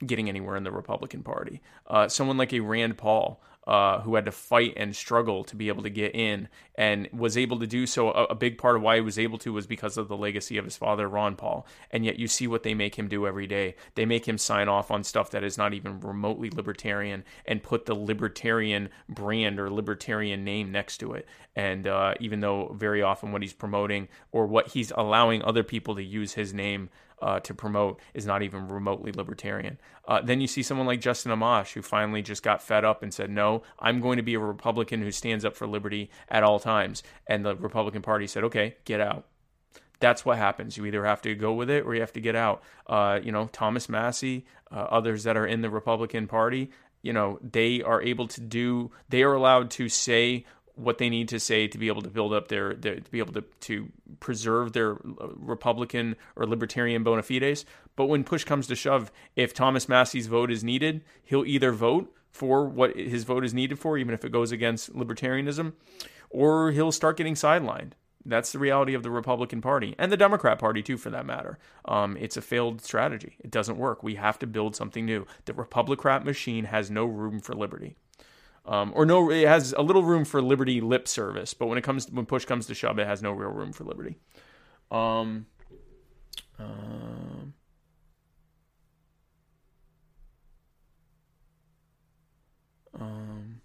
getting anywhere in the Republican Party. Uh, someone like a Rand Paul, uh, who had to fight and struggle to be able to get in and was able to do so. A, a, big part of why he was able to was because of the legacy of his father, Ron Paul. And yet you see what they make him do every day. They make him sign off on stuff that is not even remotely libertarian and put the libertarian brand or libertarian name next to it. And uh, even though very often what he's promoting or what he's allowing other people to use his name uh, to promote is not even remotely libertarian. Uh, then you see someone like Justin Amash, who finally just got fed up and said, No, I'm going to be a Republican who stands up for liberty at all times. And the Republican Party said, Okay, get out. That's what happens. You either have to go with it or you have to get out. Uh, you know, Thomas Massie, uh, others that are in the Republican Party, you know, they are able to do, they are allowed to say what they need to say to be able to build up their, their to be able to, to preserve their uh, Republican or libertarian bona fides. But when push comes to shove, if Thomas Massie's vote is needed, he'll either vote for what his vote is needed for, even if it goes against libertarianism, or he'll start getting sidelined. That's the reality of the Republican Party and the Democrat Party, too, for that matter. Um, it's a failed strategy. It doesn't work. We have to build something new. The Republican machine has no room for liberty. Um, or no, it has a little room for liberty lip service, but when it comes when push comes to shove, it has no real room for liberty. Um, um, um,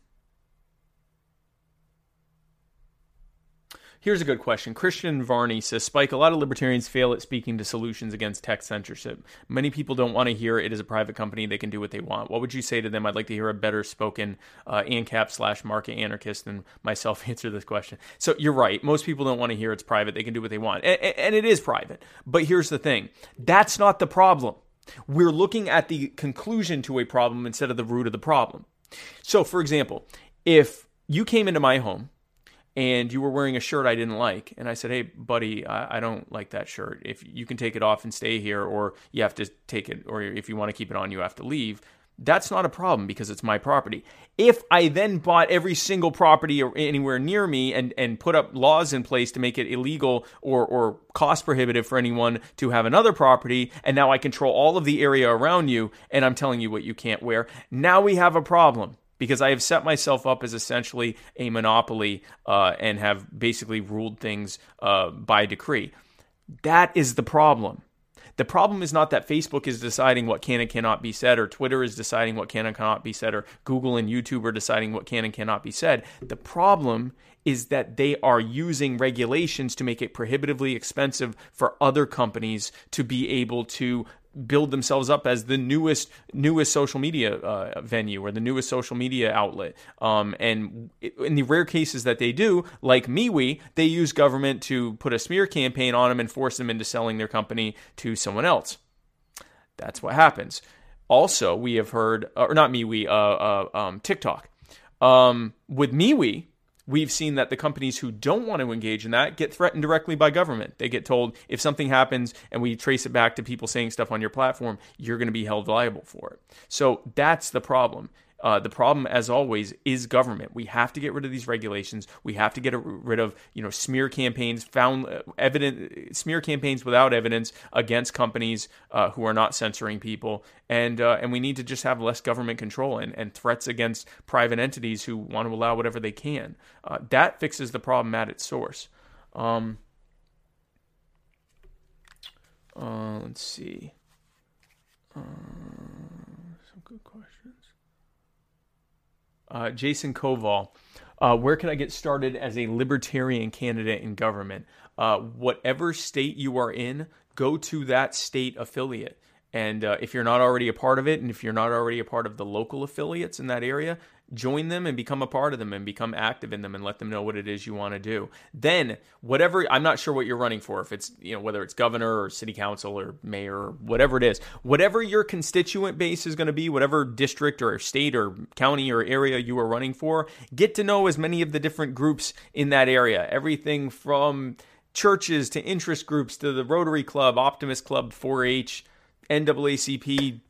Here's a good question. Christian Varney says Spike, a lot of libertarians fail at speaking to solutions against tech censorship. Many people don't want to hear it is a private company, they can do what they want. What would you say to them? I'd like to hear a better spoken uh, ANCAP slash market anarchist than myself answer this question. So you're right. Most people don't want to hear it's private, they can do what they want. And, and it is private. But here's the thing that's not the problem. We're looking at the conclusion to a problem instead of the root of the problem. So, for example, if you came into my home and you were wearing a shirt I didn't like. And I said, Hey, buddy, I, I, don't like that shirt. If you can take it off and stay here, or you have to take it, or if you want to keep it on, you have to leave. That's not a problem because it's my property. If I then bought every single property anywhere near me and, and put up laws in place to make it illegal or, or cost prohibitive for anyone to have another property, and now I control all of the area around you and I'm telling you what you can't wear, now we have a problem because I have set myself up as essentially a monopoly uh, and have basically ruled things uh, by decree. That is the problem. The problem is not that Facebook is deciding what can and cannot be said, or Twitter is deciding what can and cannot be said, or Google and YouTube are deciding what can and cannot be said. The problem is that they are using regulations to make it prohibitively expensive for other companies to be able to build themselves up as the newest newest social media uh, venue or the newest social media outlet. Um, and in the rare cases that they do, like MeWe, they use government to put a smear campaign on them and force them into selling their company to someone else. That's what happens. Also, we have heard, or not MeWe, uh, uh, um, TikTok. Um, with MeWe, we've seen that the companies who don't want to engage in that get threatened directly by government. They get told if something happens and we trace it back to people saying stuff on your platform, you're going to be held liable for it. So that's the problem. Uh, the problem, as always, is government. We have to get rid of these regulations. We have to get rid of you know smear campaigns, found uh, evident smear campaigns without evidence against companies uh, who are not censoring people, and uh, and we need to just have less government control and, and threats against private entities who want to allow whatever they can. Uh, that fixes the problem at its source. Um, uh, let's see. some good questions. Uh, Jason Koval, uh, where can I get started as a libertarian candidate in government? Uh, whatever state you are in, go to that state affiliate. And uh, if you're not already a part of it, and if you're not already a part of the local affiliates in that area, join them and become a part of them and become active in them and let them know what it is you want to do. Then, whatever, I'm not sure what you're running for, if it's, you know, whether it's governor or city council or mayor or whatever it is, whatever your constituent base is going to be, whatever district or state or county or area you are running for, get to know as many of the different groups in that area. Everything from churches to interest groups to the Rotary Club, Optimist Club, 4 H, NAACP,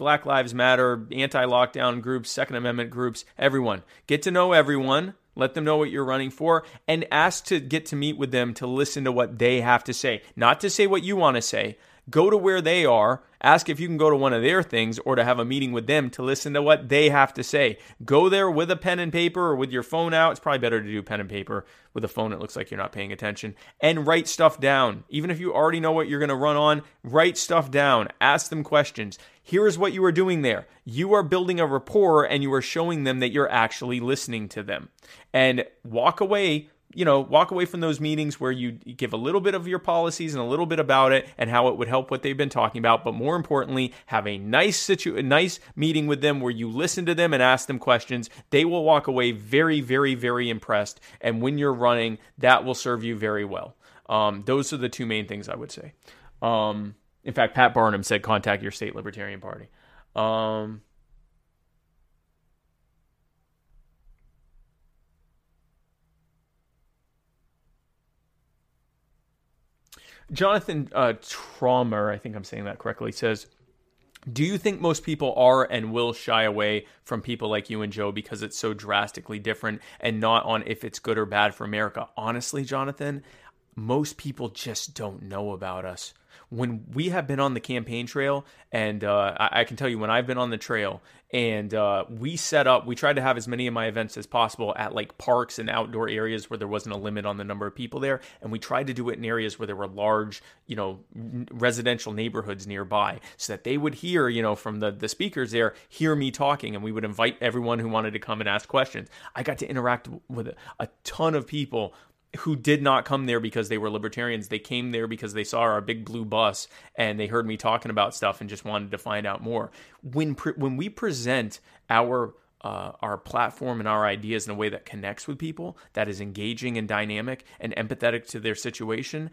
Black Lives Matter, anti lockdown groups, Second Amendment groups, everyone. Get to know everyone. Let them know what you're running for and ask to get to meet with them to listen to what they have to say. Not to say what you want to say. Go to where they are Ask if you can go to one of their things or to have a meeting with them to listen to what they have to say. Go there with a pen and paper or with your phone out. It's probably better to do pen and paper. With a phone, it looks like you're not paying attention. And write stuff down. Even if you already know what you're going to run on, write stuff down. Ask them questions. Here is what you are doing there. You are building a rapport and you are showing them that you're actually listening to them. And walk away you know, walk away from those meetings where you give a little bit of your policies and a little bit about it and how it would help what they've been talking about. But more importantly, have a nice situ- a nice meeting with them where you listen to them and ask them questions. They will walk away very, very, very impressed. And when you're running, that will serve you very well. Um, those are the two main things I would say. Um, in fact, Pat Barnum said, contact your state Libertarian Party. Um, Jonathan uh, Traumer, I think I'm saying that correctly, says, do you think most people are and will shy away from people like you and Jo because it's so drastically different and not on if it's good or bad for America? Honestly, Jonathan, most people just don't know about us. When we have been on the campaign trail, and uh, I, I, can tell you when I've been on the trail, and uh, we set up, we tried to have as many of my events as possible at like parks and outdoor areas where there wasn't a limit on the number of people there, and we tried to do it in areas where there were large, you know, residential neighborhoods nearby, so that they would hear, you know, from the the speakers there, hear me talking, and we would invite everyone who wanted to come and ask questions. I got to interact with a, a ton of people who did not come there because they were libertarians. They came there because they saw our big blue bus and they heard me talking about stuff and just wanted to find out more. When pre- when we present our uh, our platform and our ideas in a way that connects with people, that is engaging and dynamic and empathetic to their situation,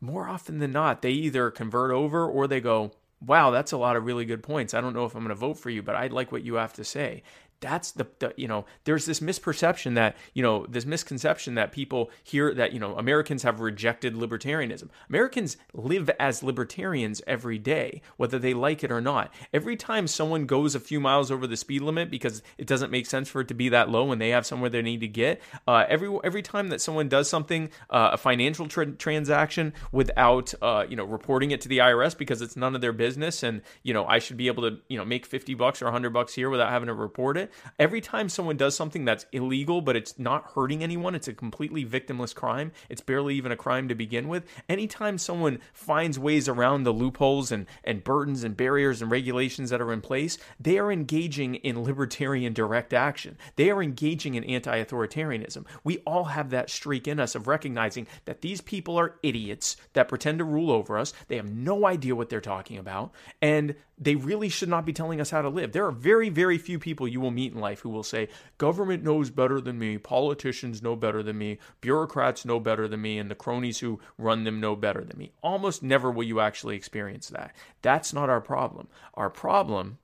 more often than not, they either convert over or they go, wow, that's a lot of really good points. I don't know if I'm going to vote for you, but I like what you have to say that's the, the, you know there's this misperception that you know this misconception that people hear that you know Americans have rejected libertarianism. Americans live as libertarians every day, whether they like it or not. Every time someone goes a few miles over the speed limit because it doesn't make sense for it to be that low when they have somewhere they need to get, uh, every every time that someone does something, uh, a financial tra- transaction without uh, you know reporting it to the IRS because it's none of their business, and you know I should be able to you know make fifty bucks or hundred bucks here without having to report it Every time someone does something that's illegal, but it's not hurting anyone, it's a completely victimless crime. It's barely even a crime to begin with. Anytime someone finds ways around the loopholes and, and burdens and barriers and regulations that are in place, they are engaging in libertarian direct action. They are engaging in anti authoritarianism. We all have that streak in us of recognizing that these people are idiots that pretend to rule over us. They have no idea what they're talking about. And they really should not be telling us how to live. There are very, very few people you will meet in life who will say, government knows better than me, politicians know better than me, bureaucrats know better than me, and the cronies who run them know better than me. Almost never will you actually experience that. That's not our problem. Our problem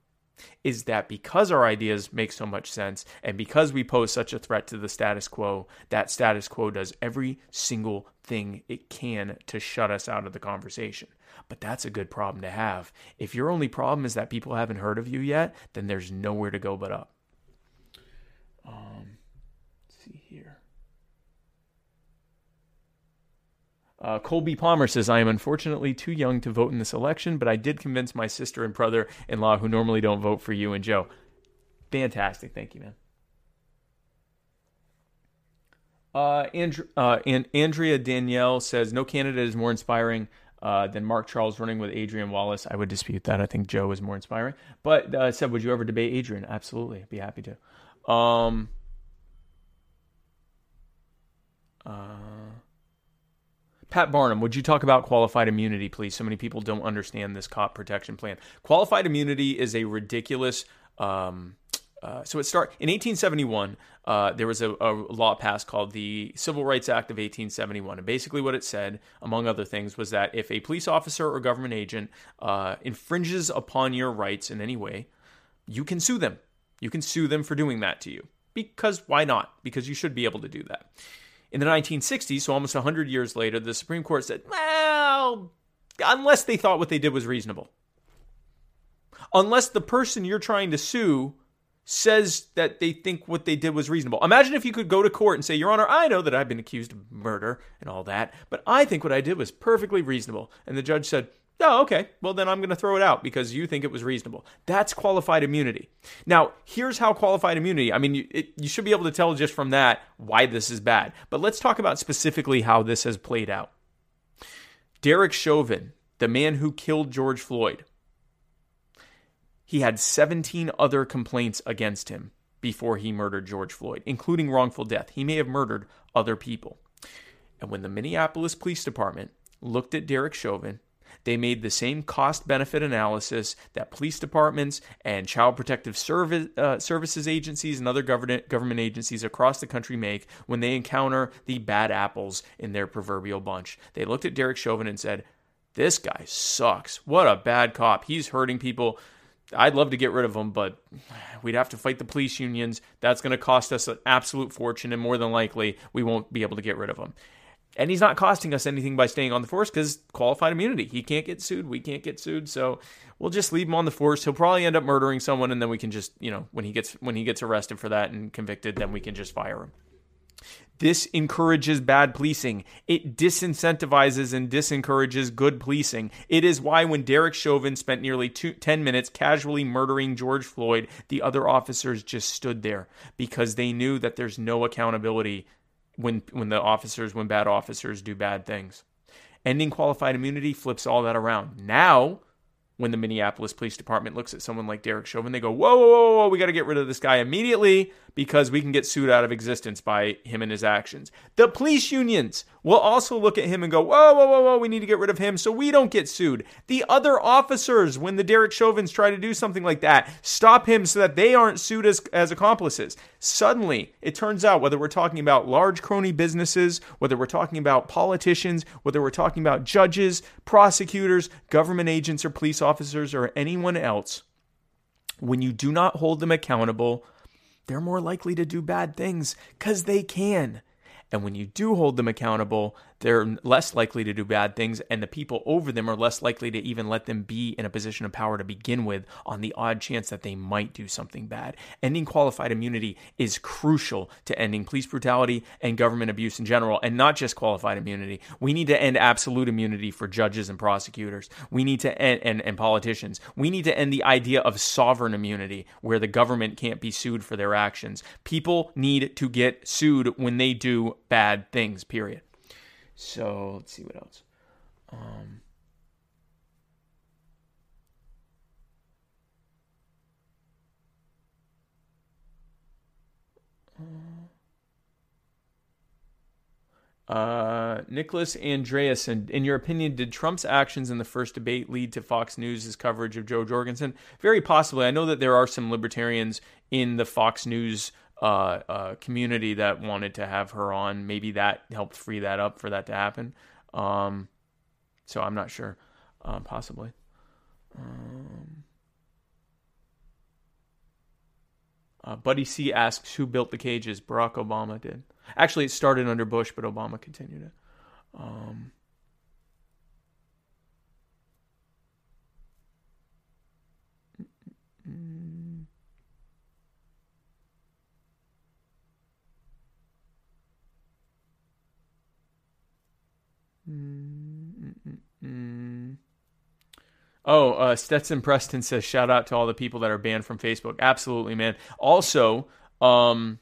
is that because our ideas make so much sense and because we pose such a threat to the status quo, that status quo does every single thing it can to shut us out of the conversation. But that's a good problem to have. If your only problem is that people haven't heard of you yet, then there's nowhere to go but up. Um, see here. Uh, Colby Palmer says, I am unfortunately too young to vote in this election, but I did convince my sister and brother in law who normally don't vote for you and Jo. Fantastic. Thank you, man. Uh, Andrew, uh, and Andrea Danielle says, No candidate is more inspiring uh, than Mark Charles running with Adrian Wallace. I would dispute that. I think Jo is more inspiring. But uh, said, would you ever debate Adrian? Absolutely, be happy to. Um, uh, Pat Barnum, would you talk about qualified immunity, please? So many people don't understand this cop protection plan. Qualified immunity is a ridiculous. Um, uh, so it start in 1871. Uh, there was a, a, law passed called the Civil Rights Act of 1871, and basically what it said, among other things, was that if a police officer or government agent uh, infringes upon your rights in any way, you can sue them. You can sue them for doing that to you. Because why not? Because you should be able to do that. In the 1960s, so almost 100 years later, the Supreme Court said, well, unless they thought what they did was reasonable. Unless the person you're trying to sue says that they think what they did was reasonable. Imagine if you could go to court and say, Your Honor, I know that I've been accused of murder and all that, but I think what I did was perfectly reasonable. And the judge said, Oh, okay. Well, then I'm going to throw it out because you think it was reasonable. That's qualified immunity. Now, here's how qualified immunity, I mean, you, it, you should be able to tell just from that why this is bad. But let's talk about specifically how this has played out. Derek Chauvin, the man who killed George Floyd, he had 17 other complaints against him before he murdered George Floyd, including wrongful death. He may have murdered other people. And when the Minneapolis Police Department looked at Derek Chauvin, they made the same cost benefit analysis that police departments and child protective service, uh, services agencies and other government, government agencies across the country make when they encounter the bad apples in their proverbial bunch. They looked at Derek Chauvin and said, This guy sucks. What a bad cop. He's hurting people. I'd love to get rid of him, but we'd have to fight the police unions. That's going to cost us an absolute fortune, and more than likely, we won't be able to get rid of him. And he's not costing us anything by staying on the force because qualified immunity. He can't get sued. We can't get sued. So we'll just leave him on the force. He'll probably end up murdering someone, and then we can just, you know, when he gets when he gets arrested for that and convicted, then we can just fire him. This encourages bad policing. It disincentivizes and disencourages good policing. It is why when Derek Chauvin spent nearly two, 10 minutes casually murdering George Floyd, the other officers just stood there because they knew that there's no accountability when when the officers when bad officers do bad things. Ending qualified immunity flips all that around. Now, when the Minneapolis Police Department looks at someone like Derek Chauvin, they go, whoa, whoa, whoa, whoa we got to get rid of this guy immediately because we can get sued out of existence by him and his actions. The police unions will also look at him and go, whoa, whoa, whoa, whoa, we need to get rid of him so we don't get sued. The other officers, when the Derek Chauvins try to do something like that, stop him so that they aren't sued as, as accomplices. Suddenly, it turns out, whether we're talking about large crony businesses, whether we're talking about politicians, whether we're talking about judges, prosecutors, government agents, or police officers, or anyone else, when you do not hold them accountable, they're more likely to do bad things because they can. And when you do hold them accountable, they're less likely to do bad things, and the people over them are less likely to even let them be in a position of power to begin with on the odd chance that they might do something bad. Ending qualified immunity is crucial to ending police brutality and government abuse in general, and not just qualified immunity. We need to end absolute immunity for judges and prosecutors. We need to end, and, and politicians. We need to end the idea of sovereign immunity where the government can't be sued for their actions. People need to get sued when they do bad things, period. So let's see what else. Um, Uh, Nicholas Andreasen, in your opinion, did Trump's actions in the first debate lead to Fox News' coverage of Jo Jorgensen? Very possibly. I know that there are some libertarians in the Fox News uh, uh, community that wanted to have her on. Maybe that helped free that up for that to happen. Um, so I'm not sure. Uh, possibly. Um, uh, Buddy C asks who built the cages. Barack Obama did. Actually, it started under Bush, but Obama continued it. Um, Mm. Oh, uh, Stetson Preston says, shout out to all the people that are banned from Facebook. Absolutely, man. Also, um,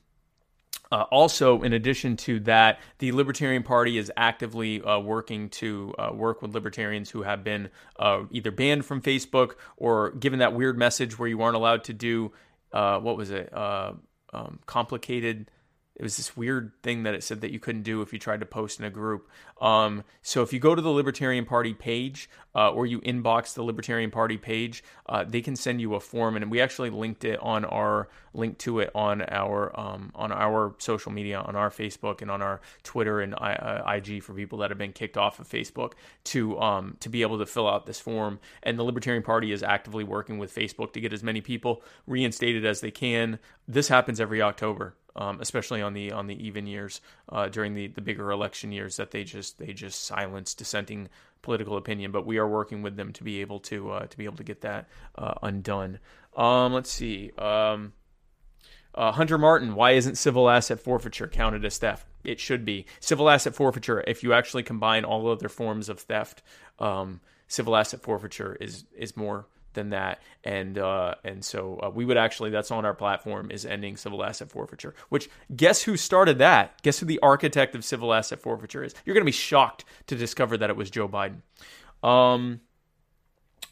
uh, also, in addition to that, the Libertarian Party is actively uh, working to uh, work with libertarians who have been uh, either banned from Facebook or given that weird message where you aren't allowed to do uh, what was it, um, complicated it was this weird thing that it said that you couldn't do if you tried to post in a group. Um, so if you go to the Libertarian Party page uh, or you inbox the Libertarian Party page, uh, they can send you a form, and we actually linked it on our link to it on our um, on our social media, on our Facebook and on our Twitter and I, uh, IG for people that have been kicked off of Facebook to um, to be able to fill out this form. And the Libertarian Party is actively working with Facebook to get as many people reinstated as they can. This happens every October um, especially on the on the even years uh, during the, the bigger election years that they just they just silence dissenting political opinion. But we are working with them to be able to uh, to be able to get that uh, undone. Um, let's see. Um, uh, Hunter Martin, why isn't civil asset forfeiture counted as theft? It should be. Civil asset forfeiture, if you actually combine all other forms of theft, um, civil asset forfeiture is is more than that. And uh, and so uh, we would actually that's on our platform is ending civil asset forfeiture. Which guess who started that? Guess who the architect of civil asset forfeiture is? You're going to be shocked to discover that it was Joe Biden. Um,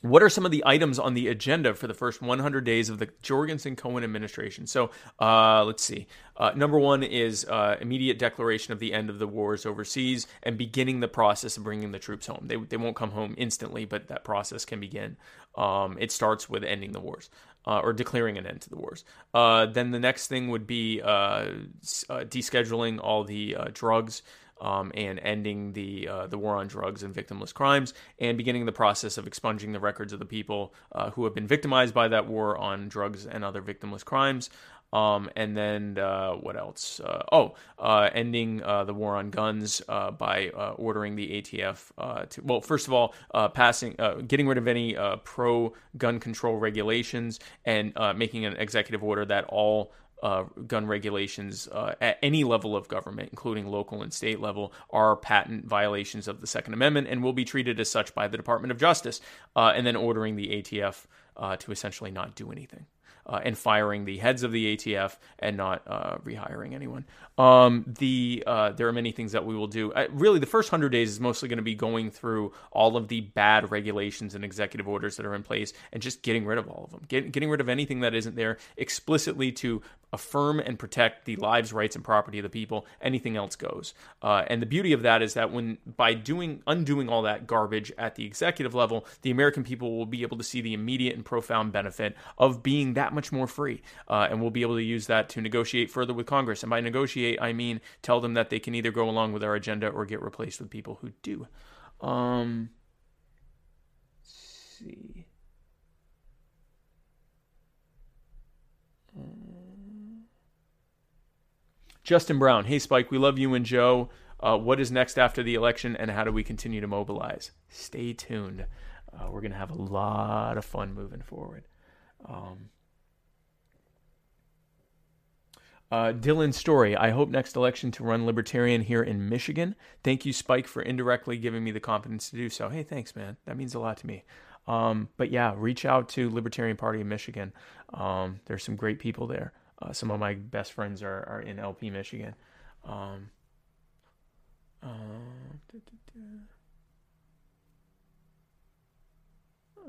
what are some of the items on the agenda for the first 100 days of the Jorgensen Cohen administration? So uh, let's see. Uh, number one is uh, immediate declaration of the end of the wars overseas and beginning the process of bringing the troops home. They, they won't come home instantly, but that process can begin. Um, it starts with ending the wars. Uh, or declaring an end to the wars. Uh, then the next thing would be uh, descheduling all the drugs um, and ending the uh, the war on drugs and victimless crimes, and beginning the process of expunging the records of the people uh, who have been victimized by that war on drugs and other victimless crimes. Um, and then uh, what else? Uh, oh, uh, ending uh, the war on guns by ordering the ATF to well, first of all, passing, getting rid of any pro gun control regulations, and making an executive order that all uh, gun regulations uh, at any level of government, including local and state level, are patent violations of the Second Amendment and will be treated as such by the Department of Justice, uh, and then ordering the ATF uh, to essentially not do anything uh, and firing the heads of the ATF and not uh, rehiring anyone. Um, the uh, there are many things that we will do. Uh, really, the first hundred days is mostly going to be going through all of the bad regulations and executive orders that are in place and just getting rid of all of them, Get, getting rid of anything that isn't there explicitly to affirm and protect the lives, rights, and property of the people. Anything else goes. Uh, and the beauty of that is that when by doing undoing all that garbage at the executive level, the American people will be able to see the immediate and profound benefit of being that much more free, uh, and we'll be able to use that to negotiate further with Congress. And by negotiate, I mean tell them that they can either go along with our agenda or get replaced with people who do. Um, see. Justin Brown, hey Spike, we love you and Jo. Uh, what is next after the election, and how do we continue to mobilize? Stay tuned. Uh, we're going to have a lot of fun moving forward. Um, uh, Dylan Story, I hope next election to run Libertarian here in Michigan. Thank you, Spike, for indirectly giving me the confidence to do so. Hey, thanks, man. That means a lot to me. Um, but yeah, reach out to Libertarian Party in Michigan. Um, there's some great people there. Uh, some of my best friends are, are in LP Michigan. Um, uh,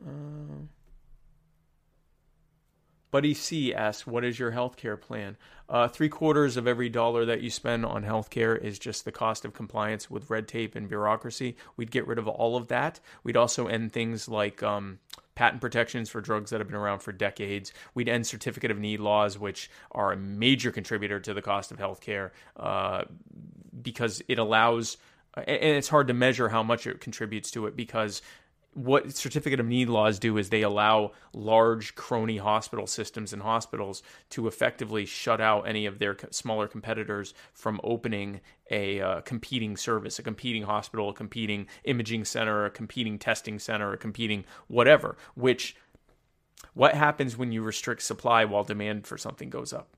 um, Buddy C asks, "What is your healthcare plan?" Uh, three quarters of every dollar that you spend on healthcare is just the cost of compliance with red tape and bureaucracy. We'd get rid of all of that. We'd also end things like um, patent protections for drugs that have been around for decades. We'd end certificate of need laws, which are a major contributor to the cost of healthcare uh, because it allows, and it's hard to measure how much it contributes to it because what certificate of need laws do is they allow large crony hospital systems and hospitals to effectively shut out any of their smaller competitors from opening a uh, competing service, a competing hospital, a competing imaging center, a competing testing center, a competing whatever. Which, what happens when you restrict supply while demand for something goes up?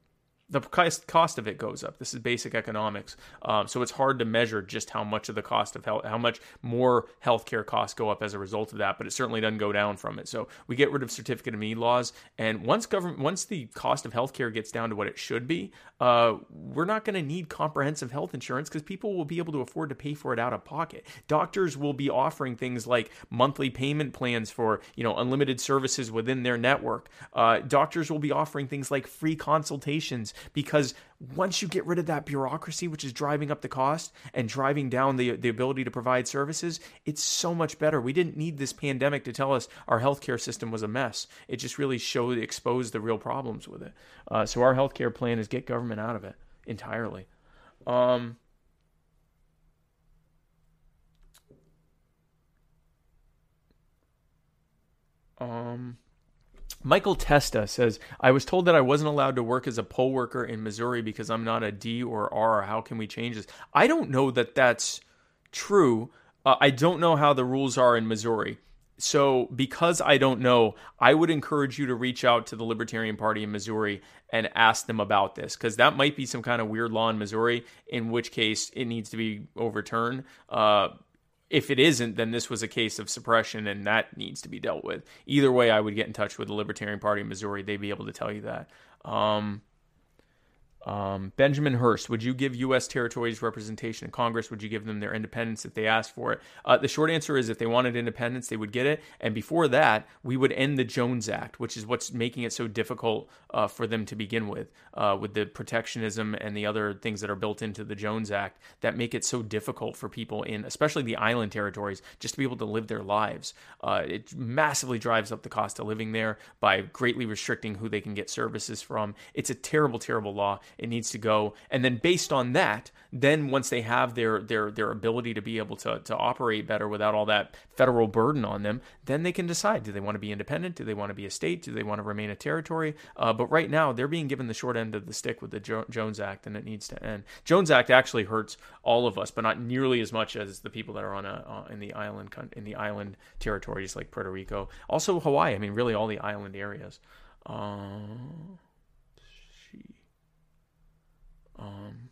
The cost of it goes up. This is basic economics, um, so it's hard to measure just how much of the cost of health, how much more healthcare costs go up as a result of that. But it certainly doesn't go down from it. So we get rid of certificate of need laws, and once government, once the cost of healthcare gets down to what it should be, uh, we're not going to need comprehensive health insurance because people will be able to afford to pay for it out of pocket. Doctors will be offering things like monthly payment plans for you know unlimited services within their network. Uh, doctors will be offering things like free consultations because once you get rid of that bureaucracy, which is driving up the cost and driving down the, the ability to provide services, it's so much better. We didn't need this pandemic to tell us our healthcare system was a mess. It just really showed, exposed the real problems with it. Uh, so our healthcare plan is get government out of it entirely. Um, um, Michael Testa says, I was told that I wasn't allowed to work as a poll worker in Missouri because I'm not a D or R. How can we change this? I don't know that that's true. Uh, I don't know how the rules are in Missouri. So, because I don't know, I would encourage you to reach out to the Libertarian Party in Missouri and ask them about this because that might be some kind of weird law in Missouri, in which case it needs to be overturned. Uh, if it isn't, then this was a case of suppression and that needs to be dealt with. Either way, I would get in touch with the Libertarian Party of Missouri. They'd be able to tell you that. Um, Um, Benjamin Hurst, would you give U.S. territories representation in Congress? Would you give them their independence if they asked for it? Uh, the short answer is if they wanted independence, they would get it. And before that, we would end the Jones Act, which is what's making it so difficult uh, for them to begin with, uh, with the protectionism and the other things that are built into the Jones Act that make it so difficult for people in, especially the island territories, just to be able to live their lives. Uh, it massively drives up the cost of living there by greatly restricting who they can get services from. It's a terrible, terrible law it needs to go. And then based on that, then once they have their their their ability to be able to to operate better without all that federal burden on them, then they can decide: do they want to be independent? Do they want to be a state? Do they want to remain a territory? Uh, but right now, they're being given the short end of the stick with the jo- Jones Act, and it needs to end. Jones Act actually hurts all of us, but not nearly as much as the people that are on a uh, in the island in the island territories like Puerto Rico, also Hawaii. I mean, really all the island areas. Uh, Um,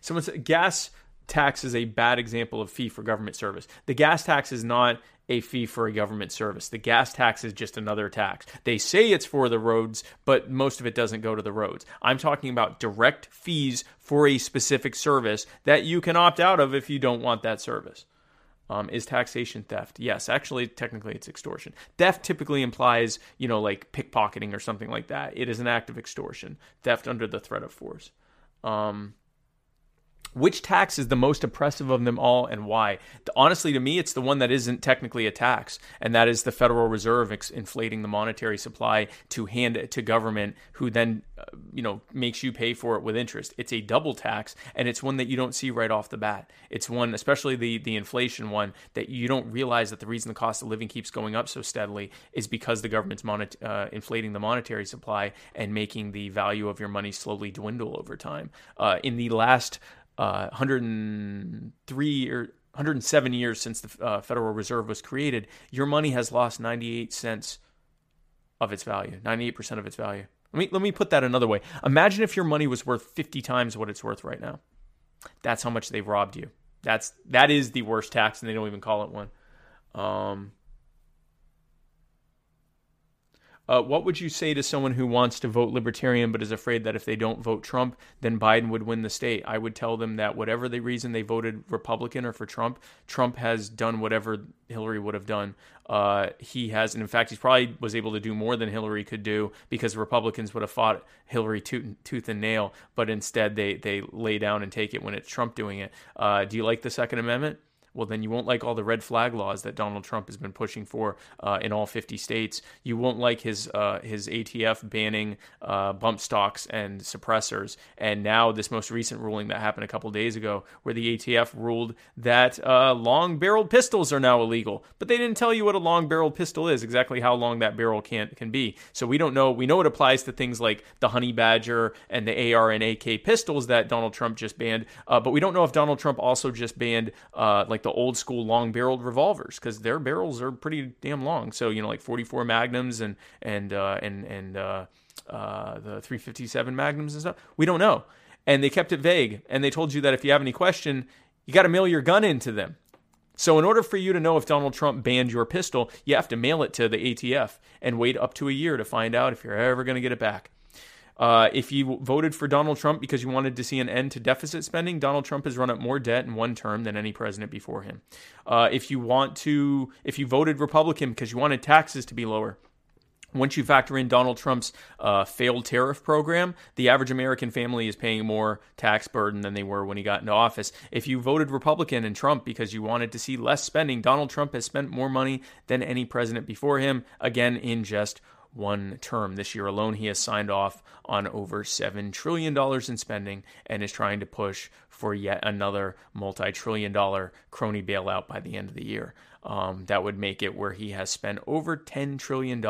someone said gas tax is a bad example of fee for government service. The gas tax is not a fee for a government service. The gas tax is just another tax. They say it's for the roads, but most of it doesn't go to the roads. I'm talking about direct fees for a specific service that you can opt out of if you don't want that service. Um, is taxation theft? Yes, actually, technically, it's extortion. Theft typically implies, you know, like pickpocketing or something like that. It is an act of extortion. Theft under the threat of force. Um, which tax is the most oppressive of them all and why? Honestly, to me, it's the one that isn't technically a tax, and that is the Federal Reserve ex- inflating the monetary supply to hand it to government, who then, uh, you know, makes you pay for it with interest. It's a double tax, and it's one that you don't see right off the bat. It's one, especially the the inflation one, that you don't realize that the reason the cost of living keeps going up so steadily is because the government's monet- uh, inflating the monetary supply and making the value of your money slowly dwindle over time. Uh, in the last uh, 103 or 107 years since the uh, Federal Reserve was created, your money has lost 98 cents of its value, 98% of its value. Let me let me put that another way. Imagine if your money was worth 50 times what it's worth right now. That's how much they've robbed you. That's that is the worst tax, and they don't even call it one. Um, Uh, what would you say to someone who wants to vote Libertarian but is afraid that if they don't vote Trump, then Biden would win the state? I would tell them that whatever the reason they voted Republican or for Trump, Trump has done whatever Hillary would have done. Uh, he has, and in fact, he probably was able to do more than Hillary could do because Republicans would have fought Hillary tooth, tooth and nail, but instead they they lay down and take it when it's Trump doing it. Uh, do you like the Second Amendment? Well, then you won't like all the red flag laws that Donald Trump has been pushing for uh, in all 50 states. You won't like his uh, his ATF banning uh, bump stocks and suppressors. And now this most recent ruling that happened a couple days ago, where the ATF ruled that uh, long barreled pistols are now illegal, but they didn't tell you what a long barreled pistol is, exactly how long that barrel can can be. So we don't know. We know it applies to things like the Honey Badger and the AR and AK pistols that Donald Trump just banned, uh, but we don't know if Donald Trump also just banned uh, like like the old school long barreled revolvers because their barrels are pretty damn long. So you know, like 44 Magnums and and uh, and and uh, uh, the 357 Magnums and stuff. We don't know, and they kept it vague. And they told you that if you have any question, you got to mail your gun into them. So, in order for you to know if Donald Trump banned your pistol, you have to mail it to the ATF and wait up to a year to find out if you're ever going to get it back. Uh, if you voted for Donald Trump because you wanted to see an end to deficit spending, Donald Trump has run up more debt in one term than any president before him. Uh, if you want to, if you voted Republican because you wanted taxes to be lower, once you factor in Donald Trump's uh, failed tariff program, the average American family is paying more tax burden than they were when he got into office. If you voted Republican and Trump because you wanted to see less spending, Donald Trump has spent more money than any president before him, again, in just one term. This year alone, he has signed off on over $7 trillion in spending and is trying to push for yet another multi trillion dollar crony bailout by the end of the year. Um, that would make it where he has spent over $10 trillion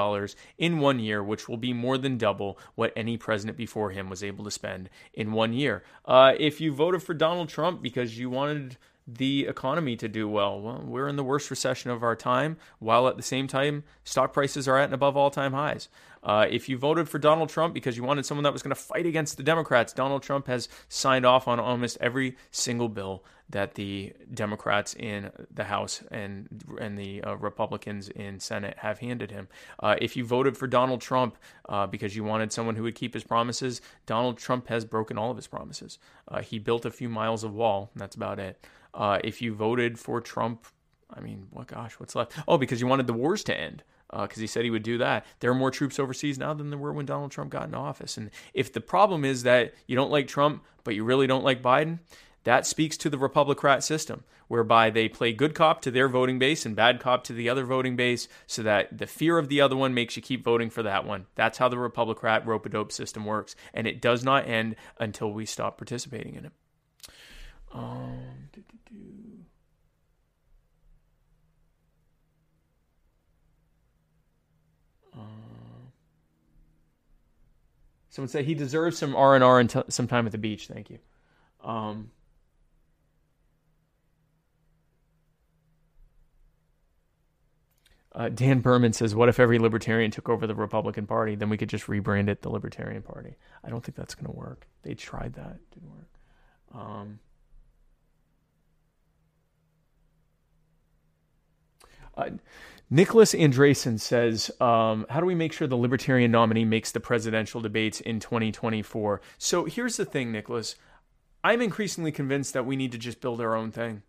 in one year, which will be more than double what any president before him was able to spend in one year. Uh, if you voted for Donald Trump because you wanted the economy to do well. Well, we're in the worst recession of our time, while at the same time, stock prices are at and above all time highs. Uh, if you voted for Donald Trump because you wanted someone that was going to fight against the Democrats, Donald Trump has signed off on almost every single bill that the Democrats in the House and and the uh, Republicans in Senate have handed him. Uh, if you voted for Donald Trump uh, because you wanted someone who would keep his promises, Donald Trump has broken all of his promises. Uh, he built a few miles of wall, that's about it. Uh, if you voted for Trump, I mean, what gosh, what's left? Oh, because you wanted the wars to end because uh, he said he would do that. There are more troops overseas now than there were when Donald Trump got in office. And if the problem is that you don't like Trump, but you really don't like Biden, that speaks to the Republicrat system, whereby they play good cop to their voting base and bad cop to the other voting base, so that the fear of the other one makes you keep voting for that one. That's how the Republicrat rope a dope system works, and it does not end until we stop participating in it. Um, Someone say he deserves some R and R and some time at the beach. Thank you. Um, uh, Dan Berman says, "What if every libertarian took over the Republican Party? Then we could just rebrand it the Libertarian Party." I don't think that's going to work. They tried that; it didn't work. Um, uh, Nicholas Andresen says, um, How do we make sure the Libertarian nominee makes the presidential debates in 2024? So here's the thing, Nicholas. I'm increasingly convinced that we need to just build our own thing.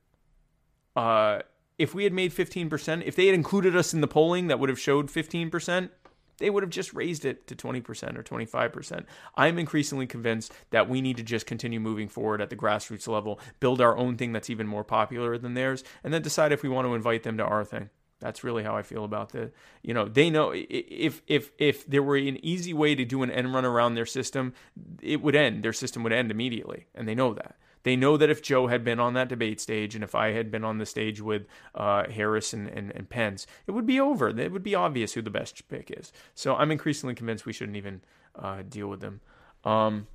Uh, if we had made 15%, if they had included us in the polling that would have showed 15%, they would have just raised it to 20% or 25%. I'm increasingly convinced that we need to just continue moving forward at the grassroots level, build our own thing that's even more popular than theirs, and then decide if we want to invite them to our thing. That's really how I feel about the. You know, they know if if if there were an easy way to do an end run around their system, it would end. Their system would end immediately, and they know that. They know that if Jo had been on that debate stage, and if I had been on the stage with uh, Harris and, and, and Pence, it would be over. It would be obvious who the best pick is. So I'm increasingly convinced we shouldn't even uh, deal with them. Um,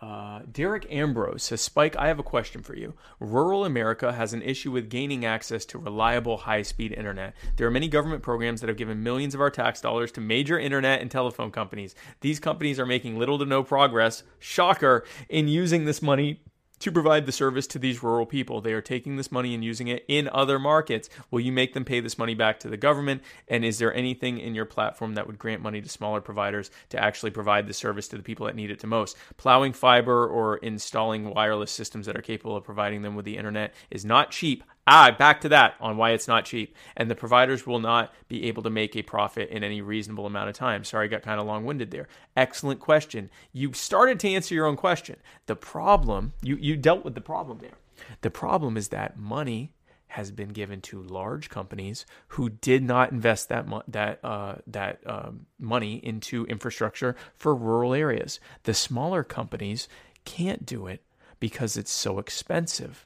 uh, Derek Ambrose says, Spike, I have a question for you. Rural America has an issue with gaining access to reliable, high speed internet. There are many government programs that have given millions of our tax dollars to major internet and telephone companies. These companies are making little to no progress, shocker, in using this money to provide the service to these rural people. They are taking this money and using it in other markets. Will you make them pay this money back to the government? And is there anything in your platform that would grant money to smaller providers to actually provide the service to the people that need it the most? Plowing fiber or installing wireless systems that are capable of providing them with the internet is not cheap. Ah, back to that on why it's not cheap. And the providers will not be able to make a profit in any reasonable amount of time. Sorry, I got kind of long winded there. Excellent question. You started to answer your own question. The problem, you, you dealt with the problem there. The problem is that money has been given to large companies who did not invest that mo- that uh, that um, money into infrastructure for rural areas. The smaller companies can't do it because it's so expensive.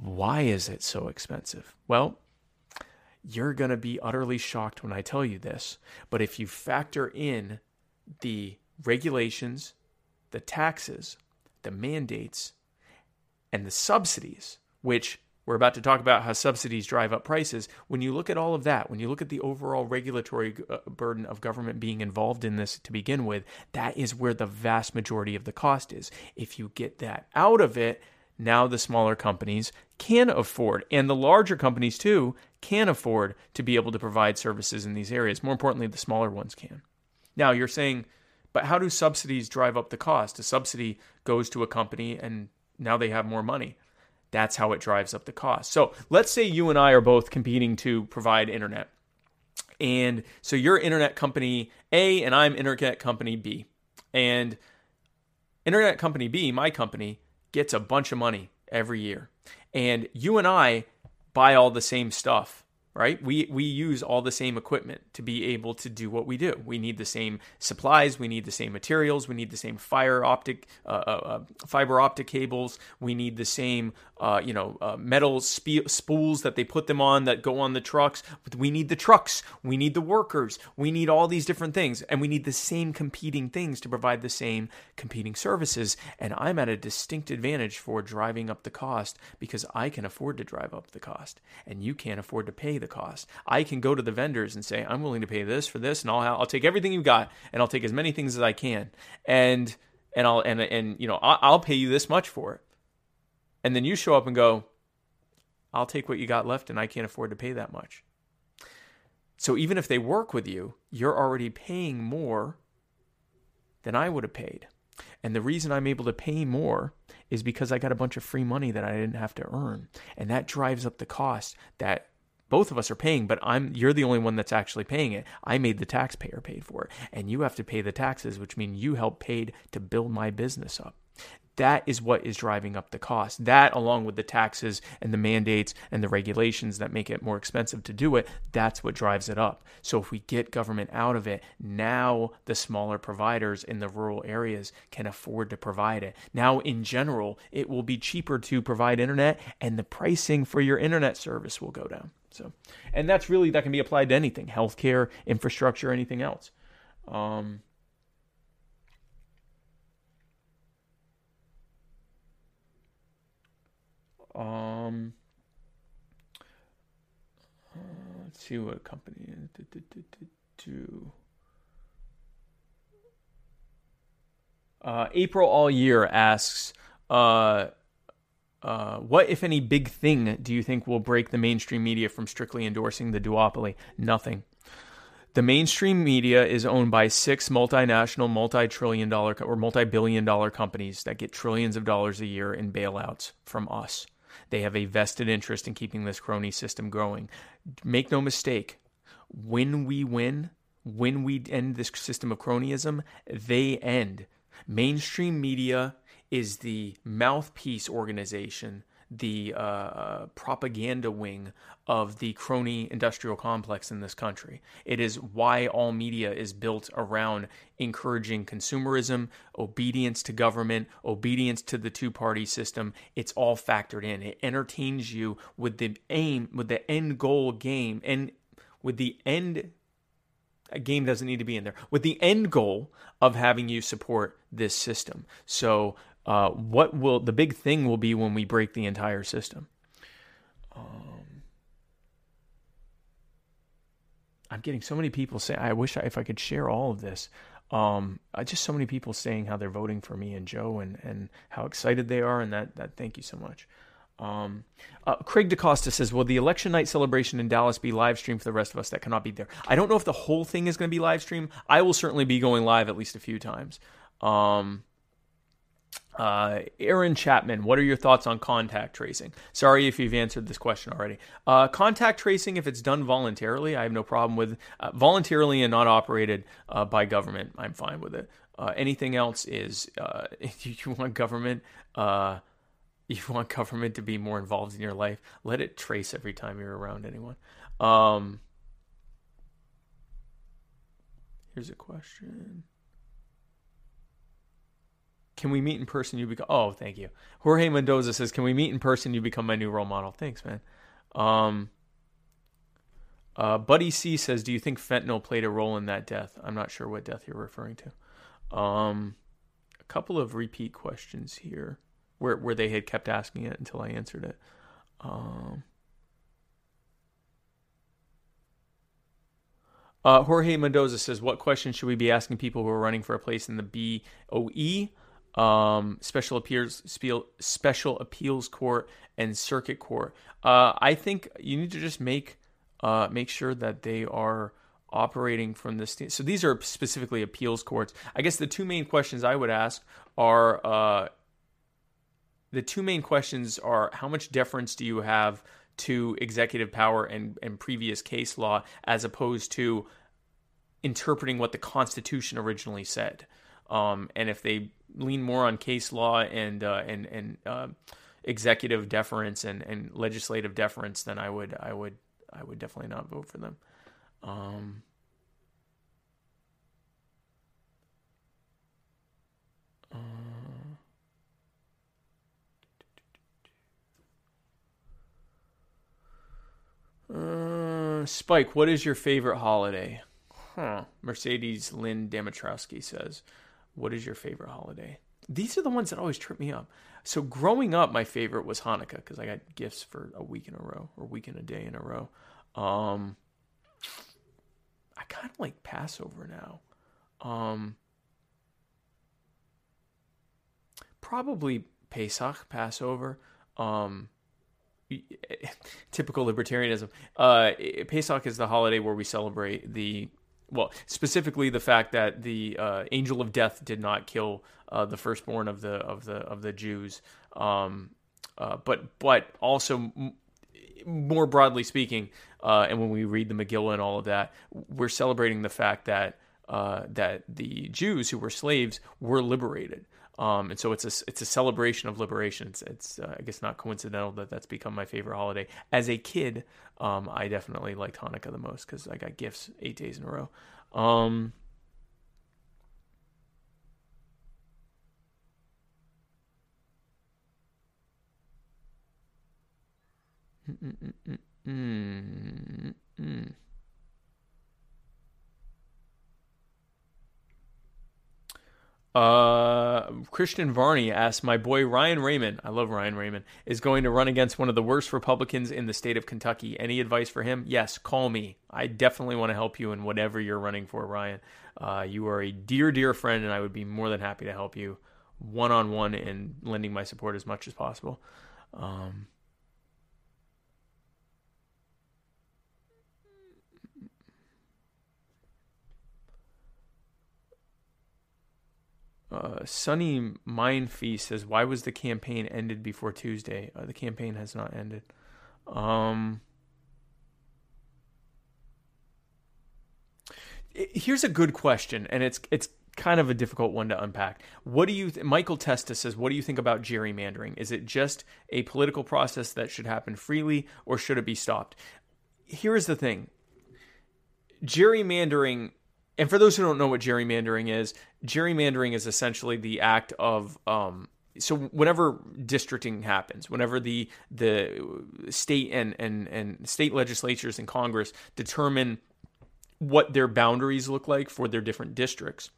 Why is it so expensive? Well, you're going to be utterly shocked when I tell you this. But if you factor in the regulations, the taxes, the mandates, and the subsidies, which we're about to talk about how subsidies drive up prices. When you look at all of that, when you look at the overall regulatory uh, burden of government being involved in this to begin with, that is where the vast majority of the cost is. If you get that out of it, now the smaller companies can afford, and the larger companies too, can afford to be able to provide services in these areas. More importantly, the smaller ones can. Now, you're saying, but how do subsidies drive up the cost? A subsidy goes to a company and now they have more money. That's how it drives up the cost. So let's say you and I are both competing to provide internet. And so you're internet company A and I'm internet company B. And internet company B, my company, gets a bunch of money every year. And you and I buy all the same stuff right? We we use all the same equipment to be able to do what we do. We need the same supplies, we need the same materials, we need the same fire optic, uh, uh, uh fiber optic cables, we need the same, uh, you know, uh, metal spe- spools that they put them on that go on the trucks. We need the trucks, we need the workers, we need all these different things, and we need the same competing things to provide the same competing services. And I'm at a distinct advantage for driving up the cost because I can afford to drive up the cost, and you can't afford to pay the cost. I can go to the vendors and say, I'm willing to pay this for this, and I'll I'll take everything you've got, and I'll take as many things as I can, and and I'll and and you know I'll pay you this much for it, and then you show up and go, I'll take what you got left, and I can't afford to pay that much. So even if they work with you, you're already paying more than I would have paid. And the reason I'm able to pay more is because I got a bunch of free money that I didn't have to earn. And that drives up the cost that both of us are paying, but I'm you're the only one that's actually paying it. I made the taxpayer paid for it. And you have to pay the taxes, which mean you helped paid to build my business up. That is what is driving up the cost. That, along with the taxes and the mandates and the regulations that make it more expensive to do it, that's what drives it up. So, if we get government out of it, now the smaller providers in the rural areas can afford to provide it. Now, in general, it will be cheaper to provide internet, and the pricing for your internet service will go down. So, and that's really that can be applied to anything healthcare, infrastructure, anything else. Um, Um, uh, let's see what company. Do, do, do, do, do. Uh, April all year asks, uh, uh, what if any big thing do you think will break the mainstream media from strictly endorsing the duopoly? Nothing. The mainstream media is owned by six multinational, multi-trillion dollar or multi-billion dollar companies that get trillions of dollars a year in bailouts from us. They have a vested interest in keeping this crony system growing. Make no mistake, when we win, when we end this system of cronyism, they end. Mainstream media is the mouthpiece organization the uh, propaganda wing of the crony industrial complex in this country. It is why all media is built around encouraging consumerism, obedience to government, obedience to the two party system. It's all factored in. It entertains you with the aim, with the end goal game, and with the end a game doesn't need to be in there with the end goal of having you support this system. So uh, what will the big thing will be when we break the entire system? Um, I'm getting so many people say, I wish I, if I could share all of this. Um, I just so many people saying how they're voting for me and Jo and, and how excited they are, and that, that thank you so much. Um, uh, Craig DaCosta says, Will the election night celebration in Dallas be live streamed for the rest of us that cannot be there? I don't know if the whole thing is going to be live streamed. I will certainly be going live at least a few times. Um, uh, Aaron Chapman, what are your thoughts on contact tracing? Sorry if you've answered this question already. Uh, contact tracing, if it's done voluntarily, I have no problem with uh, voluntarily and not operated uh, by government. I'm fine with it. Uh, anything else is uh, if you want government, you want government to be more involved in your life. Let it trace every time you're around anyone. Um, here's a question. Can we meet in person? You become. Oh, thank you. Jorge Mendoza says, "Can we meet in person? You become my new role model." Thanks, man. Um, uh, Buddy C says, "Do you think fentanyl played a role in that death?" I'm not sure what death you're referring to. Um, a couple of repeat questions here, where where they had kept asking it until I answered it. Um, uh, Jorge Mendoza says, "What questions should we be asking people who are running for a place in the BOE?" Um, special appeals special appeals court and circuit court. Uh, I think you need to just make uh, make sure that they are operating from this. St- so these are specifically appeals courts. I guess the two main questions I would ask are uh, the two main questions are how much deference do you have to executive power and, and previous case law as opposed to interpreting what the Constitution originally said. Um, and if they lean more on case law and uh, and and uh, executive deference and, and legislative deference, then I would I would I would definitely not vote for them. Um, uh, Spike, what is your favorite holiday? Huh. Mercedes Lynn Dimitrowski says. What is your favorite holiday? These are the ones that always trip me up. So growing up, my favorite was Hanukkah because I got gifts for a week in a row or week in a day in a row. Um, I kind of like Passover now. Um, probably Pesach, Passover. Um, typical libertarianism. Uh, Pesach is the holiday where we celebrate the well, specifically the fact that the uh, angel of death did not kill uh, the firstborn of the of the of the Jews. Um, uh, but but also m- more broadly speaking, uh, and when we read the Megillah and all of that, we're celebrating the fact that uh, that the Jews who were slaves were liberated. Um, and so it's a it's a celebration of liberation. It's, it's uh, I guess not coincidental that that's become my favorite holiday. As a kid, um, I definitely liked Hanukkah the most because I got gifts eight days in a row. Um, mm, mm, mm, Uh, Christian Varney asks, "My boy Ryan Raymond, I love Ryan Raymond, is going to run against one of the worst Republicans in the state of Kentucky. Any advice for him? Yes, call me. I definitely want to help you in whatever you're running for, Ryan. Uh, you are a dear, dear friend, and I would be more than happy to help you one on one and lending my support as much as possible." Um, Uh, Sunny Mindfeast says, "Why was the campaign ended before Tuesday? Uh, the campaign has not ended." Um, here's a good question, and it's it's kind of a difficult one to unpack. What do you? Th- Michael Testa says, "What do you think about gerrymandering? Is it just a political process that should happen freely, or should it be stopped?" Here's the thing: gerrymandering and for those who don't know what gerrymandering is, gerrymandering is essentially the act of um, so whenever districting happens, whenever the the state and and and state legislatures and Congress determine what their boundaries look like for their different districts,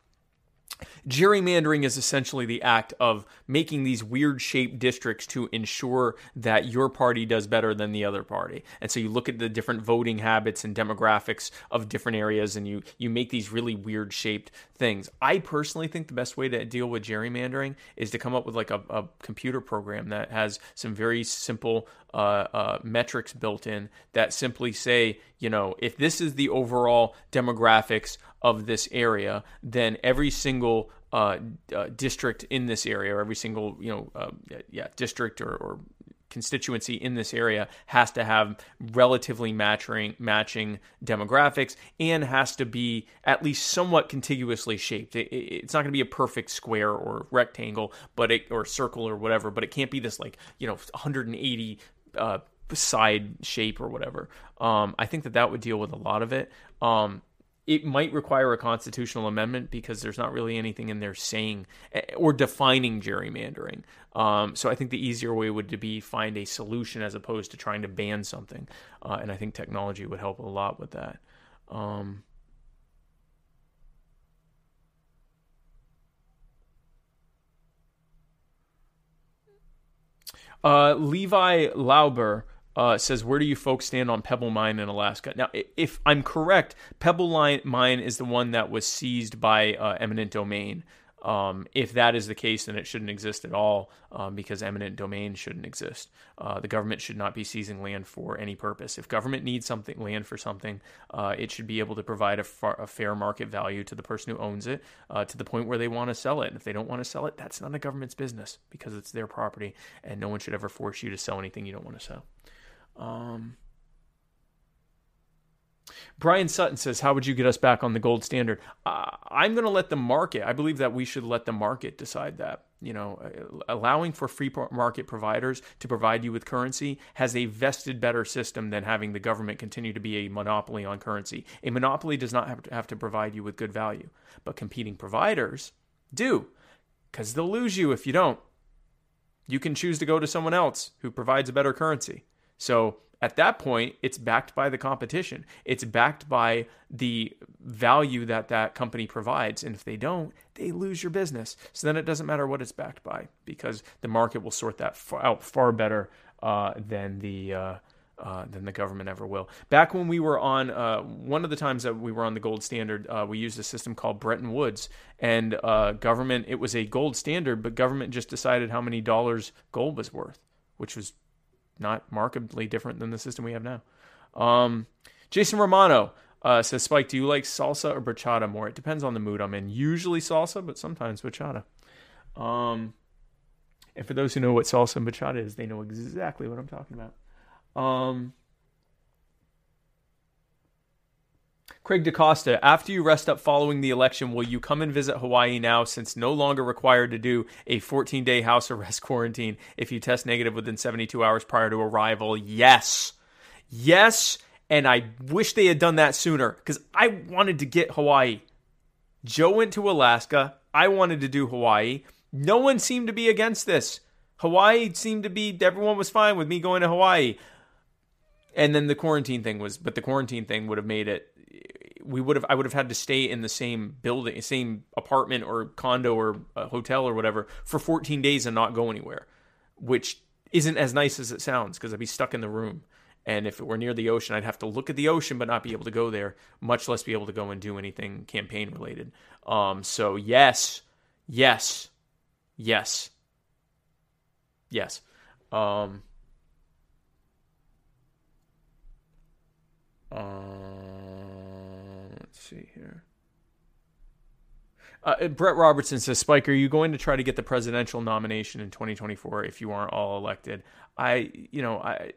Gerrymandering is essentially the act of making these weird shaped districts to ensure that your party does better than the other party. And so you look at the different voting habits and demographics of different areas and you you make these really weird shaped things. I personally think the best way to deal with gerrymandering is to come up with like a, a computer program that has some very simple uh, uh, metrics built in that simply say, you know, if this is the overall demographics of this area, then every single uh, uh, district in this area, or every single you know, uh, yeah, district or, or, constituency in this area has to have relatively matching matching demographics and has to be at least somewhat contiguously shaped. It, it, it's not going to be a perfect square or rectangle, but it, or circle or whatever. But it can't be this like you know 180 uh, side shape or whatever. Um, I think that that would deal with a lot of it. Um, it might require a constitutional amendment because there's not really anything in there saying eh, or defining gerrymandering. Um, so I think the easier way would to be find a solution as opposed to trying to ban something. Uh, and I think technology would help a lot with that. Um, uh, Levi Lauber uh, says, "Where do you folks stand on Pebble Mine in Alaska?" Now, if I'm correct, Pebble Mine is the one that was seized by uh, eminent domain. Um, if that is the case, then it shouldn't exist at all um, because eminent domain shouldn't exist. Uh, the government should not be seizing land for any purpose. If government needs something land for something, uh, it should be able to provide a, far, a, fair market value to the person who owns it uh, to the point where they want to sell it. And if they don't want to sell it, that's none of government's business because it's their property, and no one should ever force you to sell anything you don't want to sell. Um, Brian Sutton says, How would you get us back on the gold standard? Uh, I'm going to let the market, I believe that we should let the market decide that. You know, uh, allowing for free market providers to provide you with currency has a vested better system than having the government continue to be a monopoly on currency. A monopoly does not have to, have to provide you with good value, but competing providers do, because they'll lose you if you don't. You can choose to go to someone else who provides a better currency. So at that point, it's backed by the competition. It's backed by the value that that company provides. And if they don't, they lose your business. So then it doesn't matter what it's backed by because the market will sort that out far better uh, than the uh, uh, than the government ever will. Back when we were on, uh, one of the times that we were on the gold standard, uh, we used a system called Bretton Woods, and uh, government, it was a gold standard, but government just decided how many dollars gold was worth, which was not markedly different than the system we have now. Um, Jason Romano uh, says, Spike, do you like salsa or bachata more? It depends on the mood I'm in. Usually salsa, but sometimes bachata. Um, and for those who know what salsa and bachata is, they know exactly what I'm talking about. Um, Craig DaCosta, after you rest up following the election, will you come and visit Hawaii now since no longer required to do a 14 day house arrest quarantine if you test negative within 72 hours prior to arrival? Yes. Yes. And I wish they had done that sooner because I wanted to get Hawaii. Jo went to Alaska. I wanted to do Hawaii. No one seemed to be against this. Hawaii seemed to be, everyone was fine with me going to Hawaii. And then the quarantine thing was, but the quarantine thing would have made it, we would have, I would have had to stay in the same building, same apartment or condo or hotel or whatever for 14 days and not go anywhere, which isn't as nice as it sounds because I'd be stuck in the room. And if it were near the ocean, I'd have to look at the ocean but not be able to go there, much less be able to go and do anything campaign related. Um, so yes, yes, yes, yes. Um, uh, let's see here. Uh, Brett Robertson says, Spike, are you going to try to get the presidential nomination in 2024 if you aren't all elected? I, you know, I,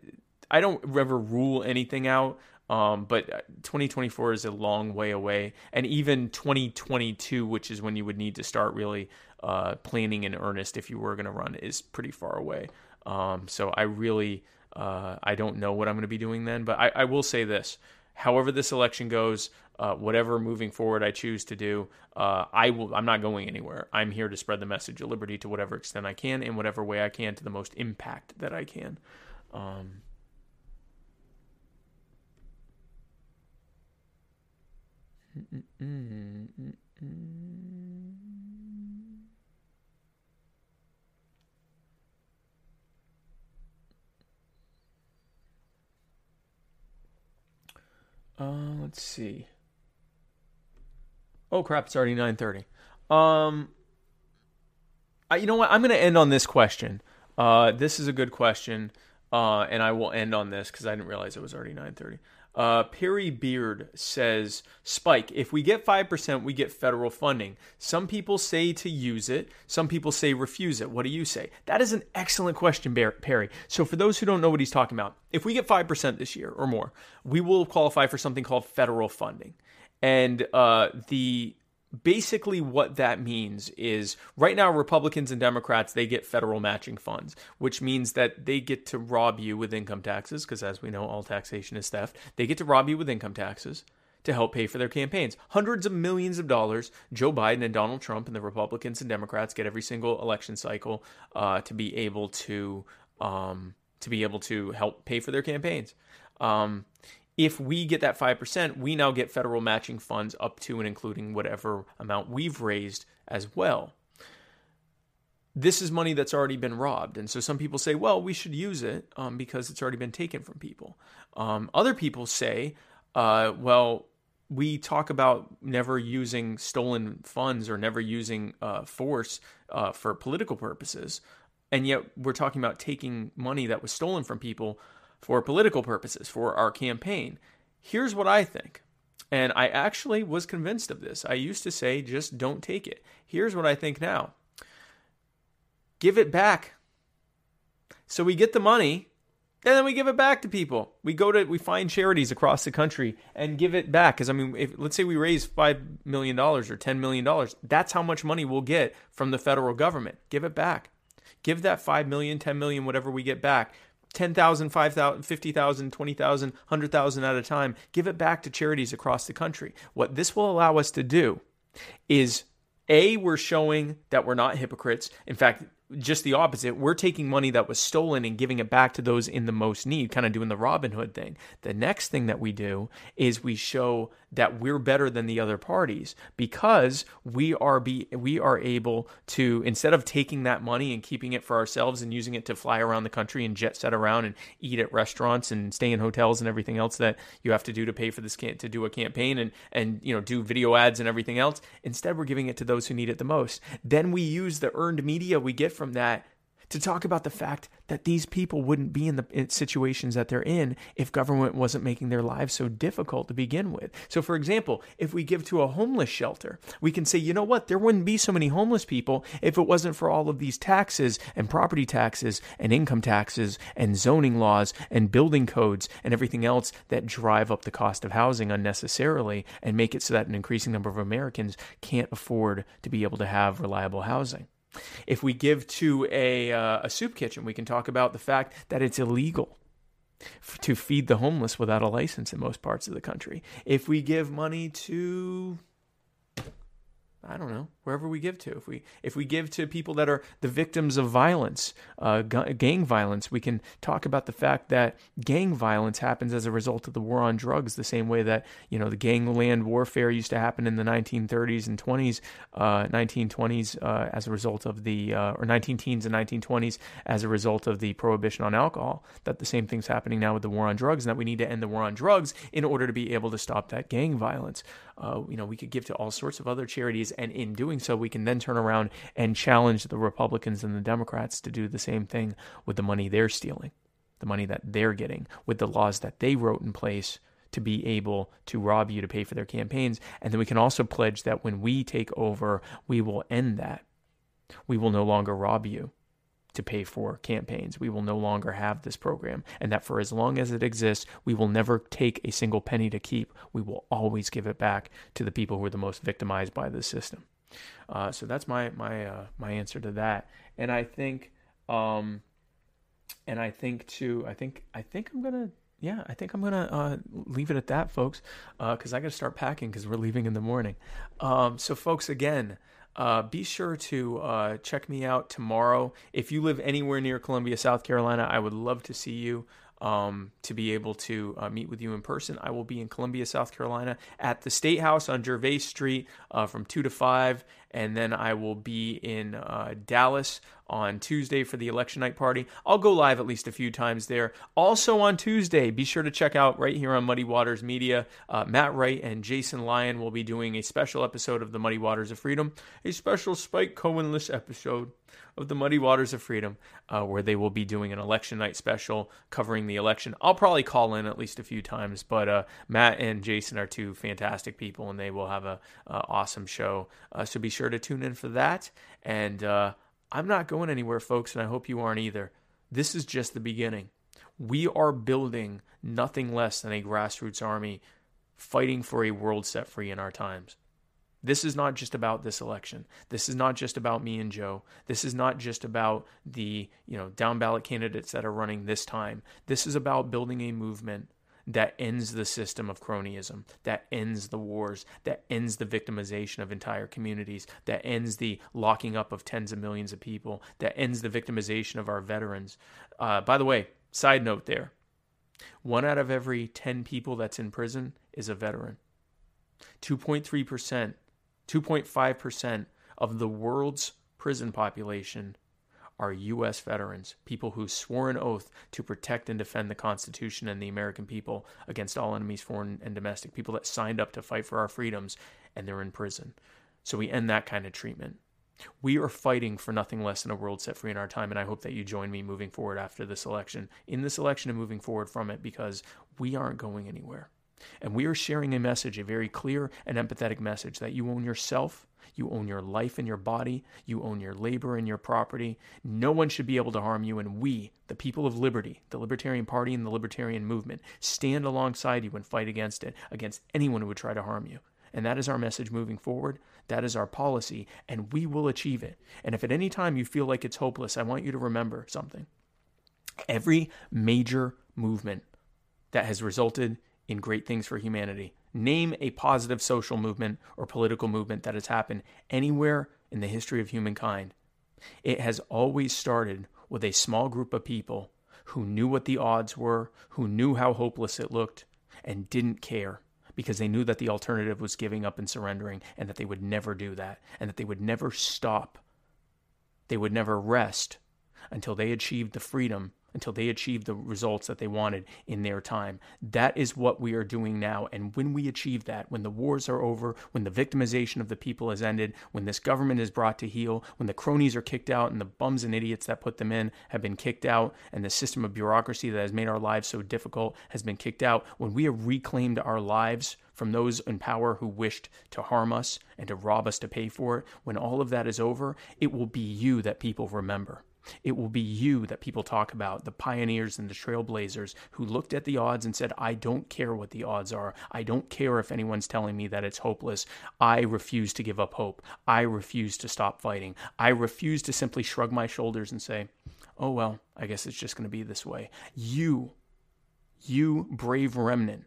I don't ever rule anything out. Um, but 2024 is a long way away, and even 2022, which is when you would need to start really uh, planning in earnest if you were going to run, is pretty far away. Um, so I really, uh, I don't know what I'm going to be doing then. But I, I will say this: however this election goes, uh, whatever moving forward I choose to do, uh, I will. I'm not going anywhere. I'm here to spread the message of liberty to whatever extent I can, in whatever way I can, to the most impact that I can. Um, Uh, let's see. Oh crap! It's already nine thirty. Um, I, you know what? I'm going to end on this question. Uh, this is a good question, uh, and I will end on this because I didn't realize it was already nine thirty. Uh, Perry Beard says, Spike, if we get 5%, we get federal funding. Some people say to use it, some people say refuse it. What do you say? That is an excellent question, Perry. So, for those who don't know what he's talking about, if we get 5% this year or more, we will qualify for something called federal funding. And uh, the basically what that means is right now republicans and democrats they get federal matching funds which means that they get to rob you with income taxes because as we know all taxation is theft. They get to rob you with income taxes to help pay for their campaigns. Hundreds of millions of dollars joe biden and donald trump and the republicans and democrats get every single election cycle uh, to be able to um, to be able to help pay for their campaigns. Um, if we get that 5%, we now get federal matching funds up to and including whatever amount we've raised as well. This is money that's already been robbed. And so some people say, well, we should use it um, because it's already been taken from people. Um, other people say, uh, well, we talk about never using stolen funds or never using uh, force uh, for political purposes. And yet we're talking about taking money that was stolen from people for political purposes, for our campaign. Here's what I think. And I actually was convinced of this. I used to say, just don't take it. Here's what I think now give it back. So we get the money, and then we give it back to people. We go to, we find charities across the country and give it back. Because, I mean, if, let's say we raise $5 million or $10 million, that's how much money we'll get from the federal government. Give it back. Give that 5 million, 10 million, whatever we get back 10,000, 5,000, 50,000, 20,000, 100,000 at a time, give it back to charities across the country. What this will allow us to do is A, we're showing that we're not hypocrites. In fact, just the opposite. We're taking money that was stolen and giving it back to those in the most need, kind of doing the Robin Hood thing. The next thing that we do is we show that we're better than the other parties because we are be we are able to instead of taking that money and keeping it for ourselves and using it to fly around the country and jet set around and eat at restaurants and stay in hotels and everything else that you have to do to pay for this can to do a campaign and and you know do video ads and everything else instead we're giving it to those who need it the most. Then we use the earned media we get from that to talk about the fact that these people wouldn't be in the situations that they're in if government wasn't making their lives so difficult to begin with. So, for example, if we give to a homeless shelter, we can say, you know what, there wouldn't be so many homeless people if it wasn't for all of these taxes and property taxes and income taxes and zoning laws and building codes and everything else that drive up the cost of housing unnecessarily and make it so that an increasing number of Americans can't afford to be able to have reliable housing. If we give to a, uh, a soup kitchen, we can talk about the fact that it's illegal f- to feed the homeless without a license in most parts of the country. If we give money to I don't know wherever we give to. If we if we give to people that are the victims of violence, uh, gang violence, we can talk about the fact that gang violence happens as a result of the war on drugs, the same way that you know the gangland warfare used to happen in the 1930s and 20s, uh, 1920s uh, as a result of the uh, or 19 teens and 1920s as a result of the prohibition on alcohol. That the same thing's happening now with the war on drugs, and that we need to end the war on drugs in order to be able to stop that gang violence. Uh, you know, we could give to all sorts of other charities, and in doing so, we can then turn around and challenge the Republicans and the Democrats to do the same thing with the money they're stealing, the money that they're getting, with the laws that they wrote in place to be able to rob you to pay for their campaigns. And then we can also pledge that when we take over, we will end that. We will no longer rob you to pay for campaigns. We will no longer have this program, and that for as long as it exists, we will never take a single penny to keep. We will always give it back to the people who are the most victimized by the system. Uh, so that's my my uh, my answer to that, and I think, um, and I think too. I think I think I'm gonna. Yeah, I think I'm gonna uh, leave it at that, folks, because I got to start packing because we're leaving in the morning. Um, so, folks, again, uh, be sure to uh, check me out tomorrow. If you live anywhere near Columbia, South Carolina, I would love to see you. Um, to be able to uh, meet with you in person, I will be in Columbia, South Carolina, at the State House on Gervais Street uh, from two to five, and then I will be in uh, Dallas on Tuesday for the election night party. I'll go live at least a few times there. Also on Tuesday, be sure to check out right here on Muddy Waters Media. Uh, Matt Wright and Jason Lyon will be doing a special episode of the Muddy Waters of Freedom, a special Spike Cohenless episode of the Muddy Waters of Freedom, uh, where they will be doing an election night special covering the election. I'll probably call in at least a few times, but uh, Matt and Jason are two fantastic people, and they will have a awesome show. Uh, so be sure to tune in for that. And uh, I'm not going anywhere, folks, and I hope you aren't either. This is just the beginning. We are building nothing less than a grassroots army fighting for a world set free in our times. This is not just about this election. This is not just about me and Jo. This is not just about the, you know, down ballot candidates that are running this time. This is about building a movement that ends the system of cronyism, that ends the wars, that ends the victimization of entire communities, that ends the locking up of tens of millions of people, that ends the victimization of our veterans. Uh, by the way, side note there one out of every 10 people that's in prison is a veteran. 2.3%, 2.5% of the world's prison population are U.S. veterans, people who swore an oath to protect and defend the Constitution and the American people against all enemies, foreign and domestic, people that signed up to fight for our freedoms, and they're in prison. So we end that kind of treatment. We are fighting for nothing less than a world set free in our time, and I hope that you join me moving forward after this election, in this election and moving forward from it, because we aren't going anywhere. And we are sharing a message, a very clear and empathetic message that you own yourself, you own your life and your body, you own your labor and your property. No one should be able to harm you. And we, the people of liberty, the Libertarian Party and the Libertarian Movement, stand alongside you and fight against it, against anyone who would try to harm you. And that is our message moving forward. That is our policy, and we will achieve it. And if at any time you feel like it's hopeless, I want you to remember something. Every major movement that has resulted in great things for humanity. Name a positive social movement or political movement that has happened anywhere in the history of humankind. It has always started with a small group of people who knew what the odds were, who knew how hopeless it looked, and didn't care because they knew that the alternative was giving up and surrendering and that they would never do that and that they would never stop. They would never rest until they achieved the freedom until they achieve the results that they wanted in their time. That is what we are doing now. And when we achieve that, when the wars are over, when the victimization of the people has ended, when this government is brought to heel, when the cronies are kicked out and the bums and idiots that put them in have been kicked out, and the system of bureaucracy that has made our lives so difficult has been kicked out, when we have reclaimed our lives from those in power who wished to harm us and to rob us to pay for it, when all of that is over, it will be you that people remember. It will be you that people talk about, the pioneers and the trailblazers who looked at the odds and said, I don't care what the odds are. I don't care if anyone's telling me that it's hopeless. I refuse to give up hope. I refuse to stop fighting. I refuse to simply shrug my shoulders and say, oh, well, I guess it's just going to be this way. You, you brave remnant,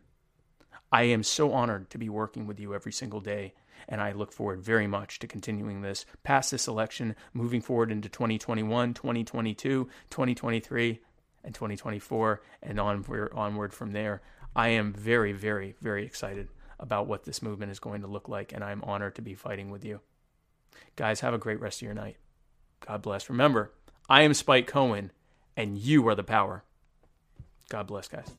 I am so honored to be working with you every single day and I look forward very much to continuing this past this election, moving forward into 2021, 2022, 2023, and 2024, and onward, onward from there. I am very, very, very excited about what this movement is going to look like, and I'm honored to be fighting with you. Guys, have a great rest of your night. God bless. Remember, I am Spike Cohen, and you are the power. God bless, guys.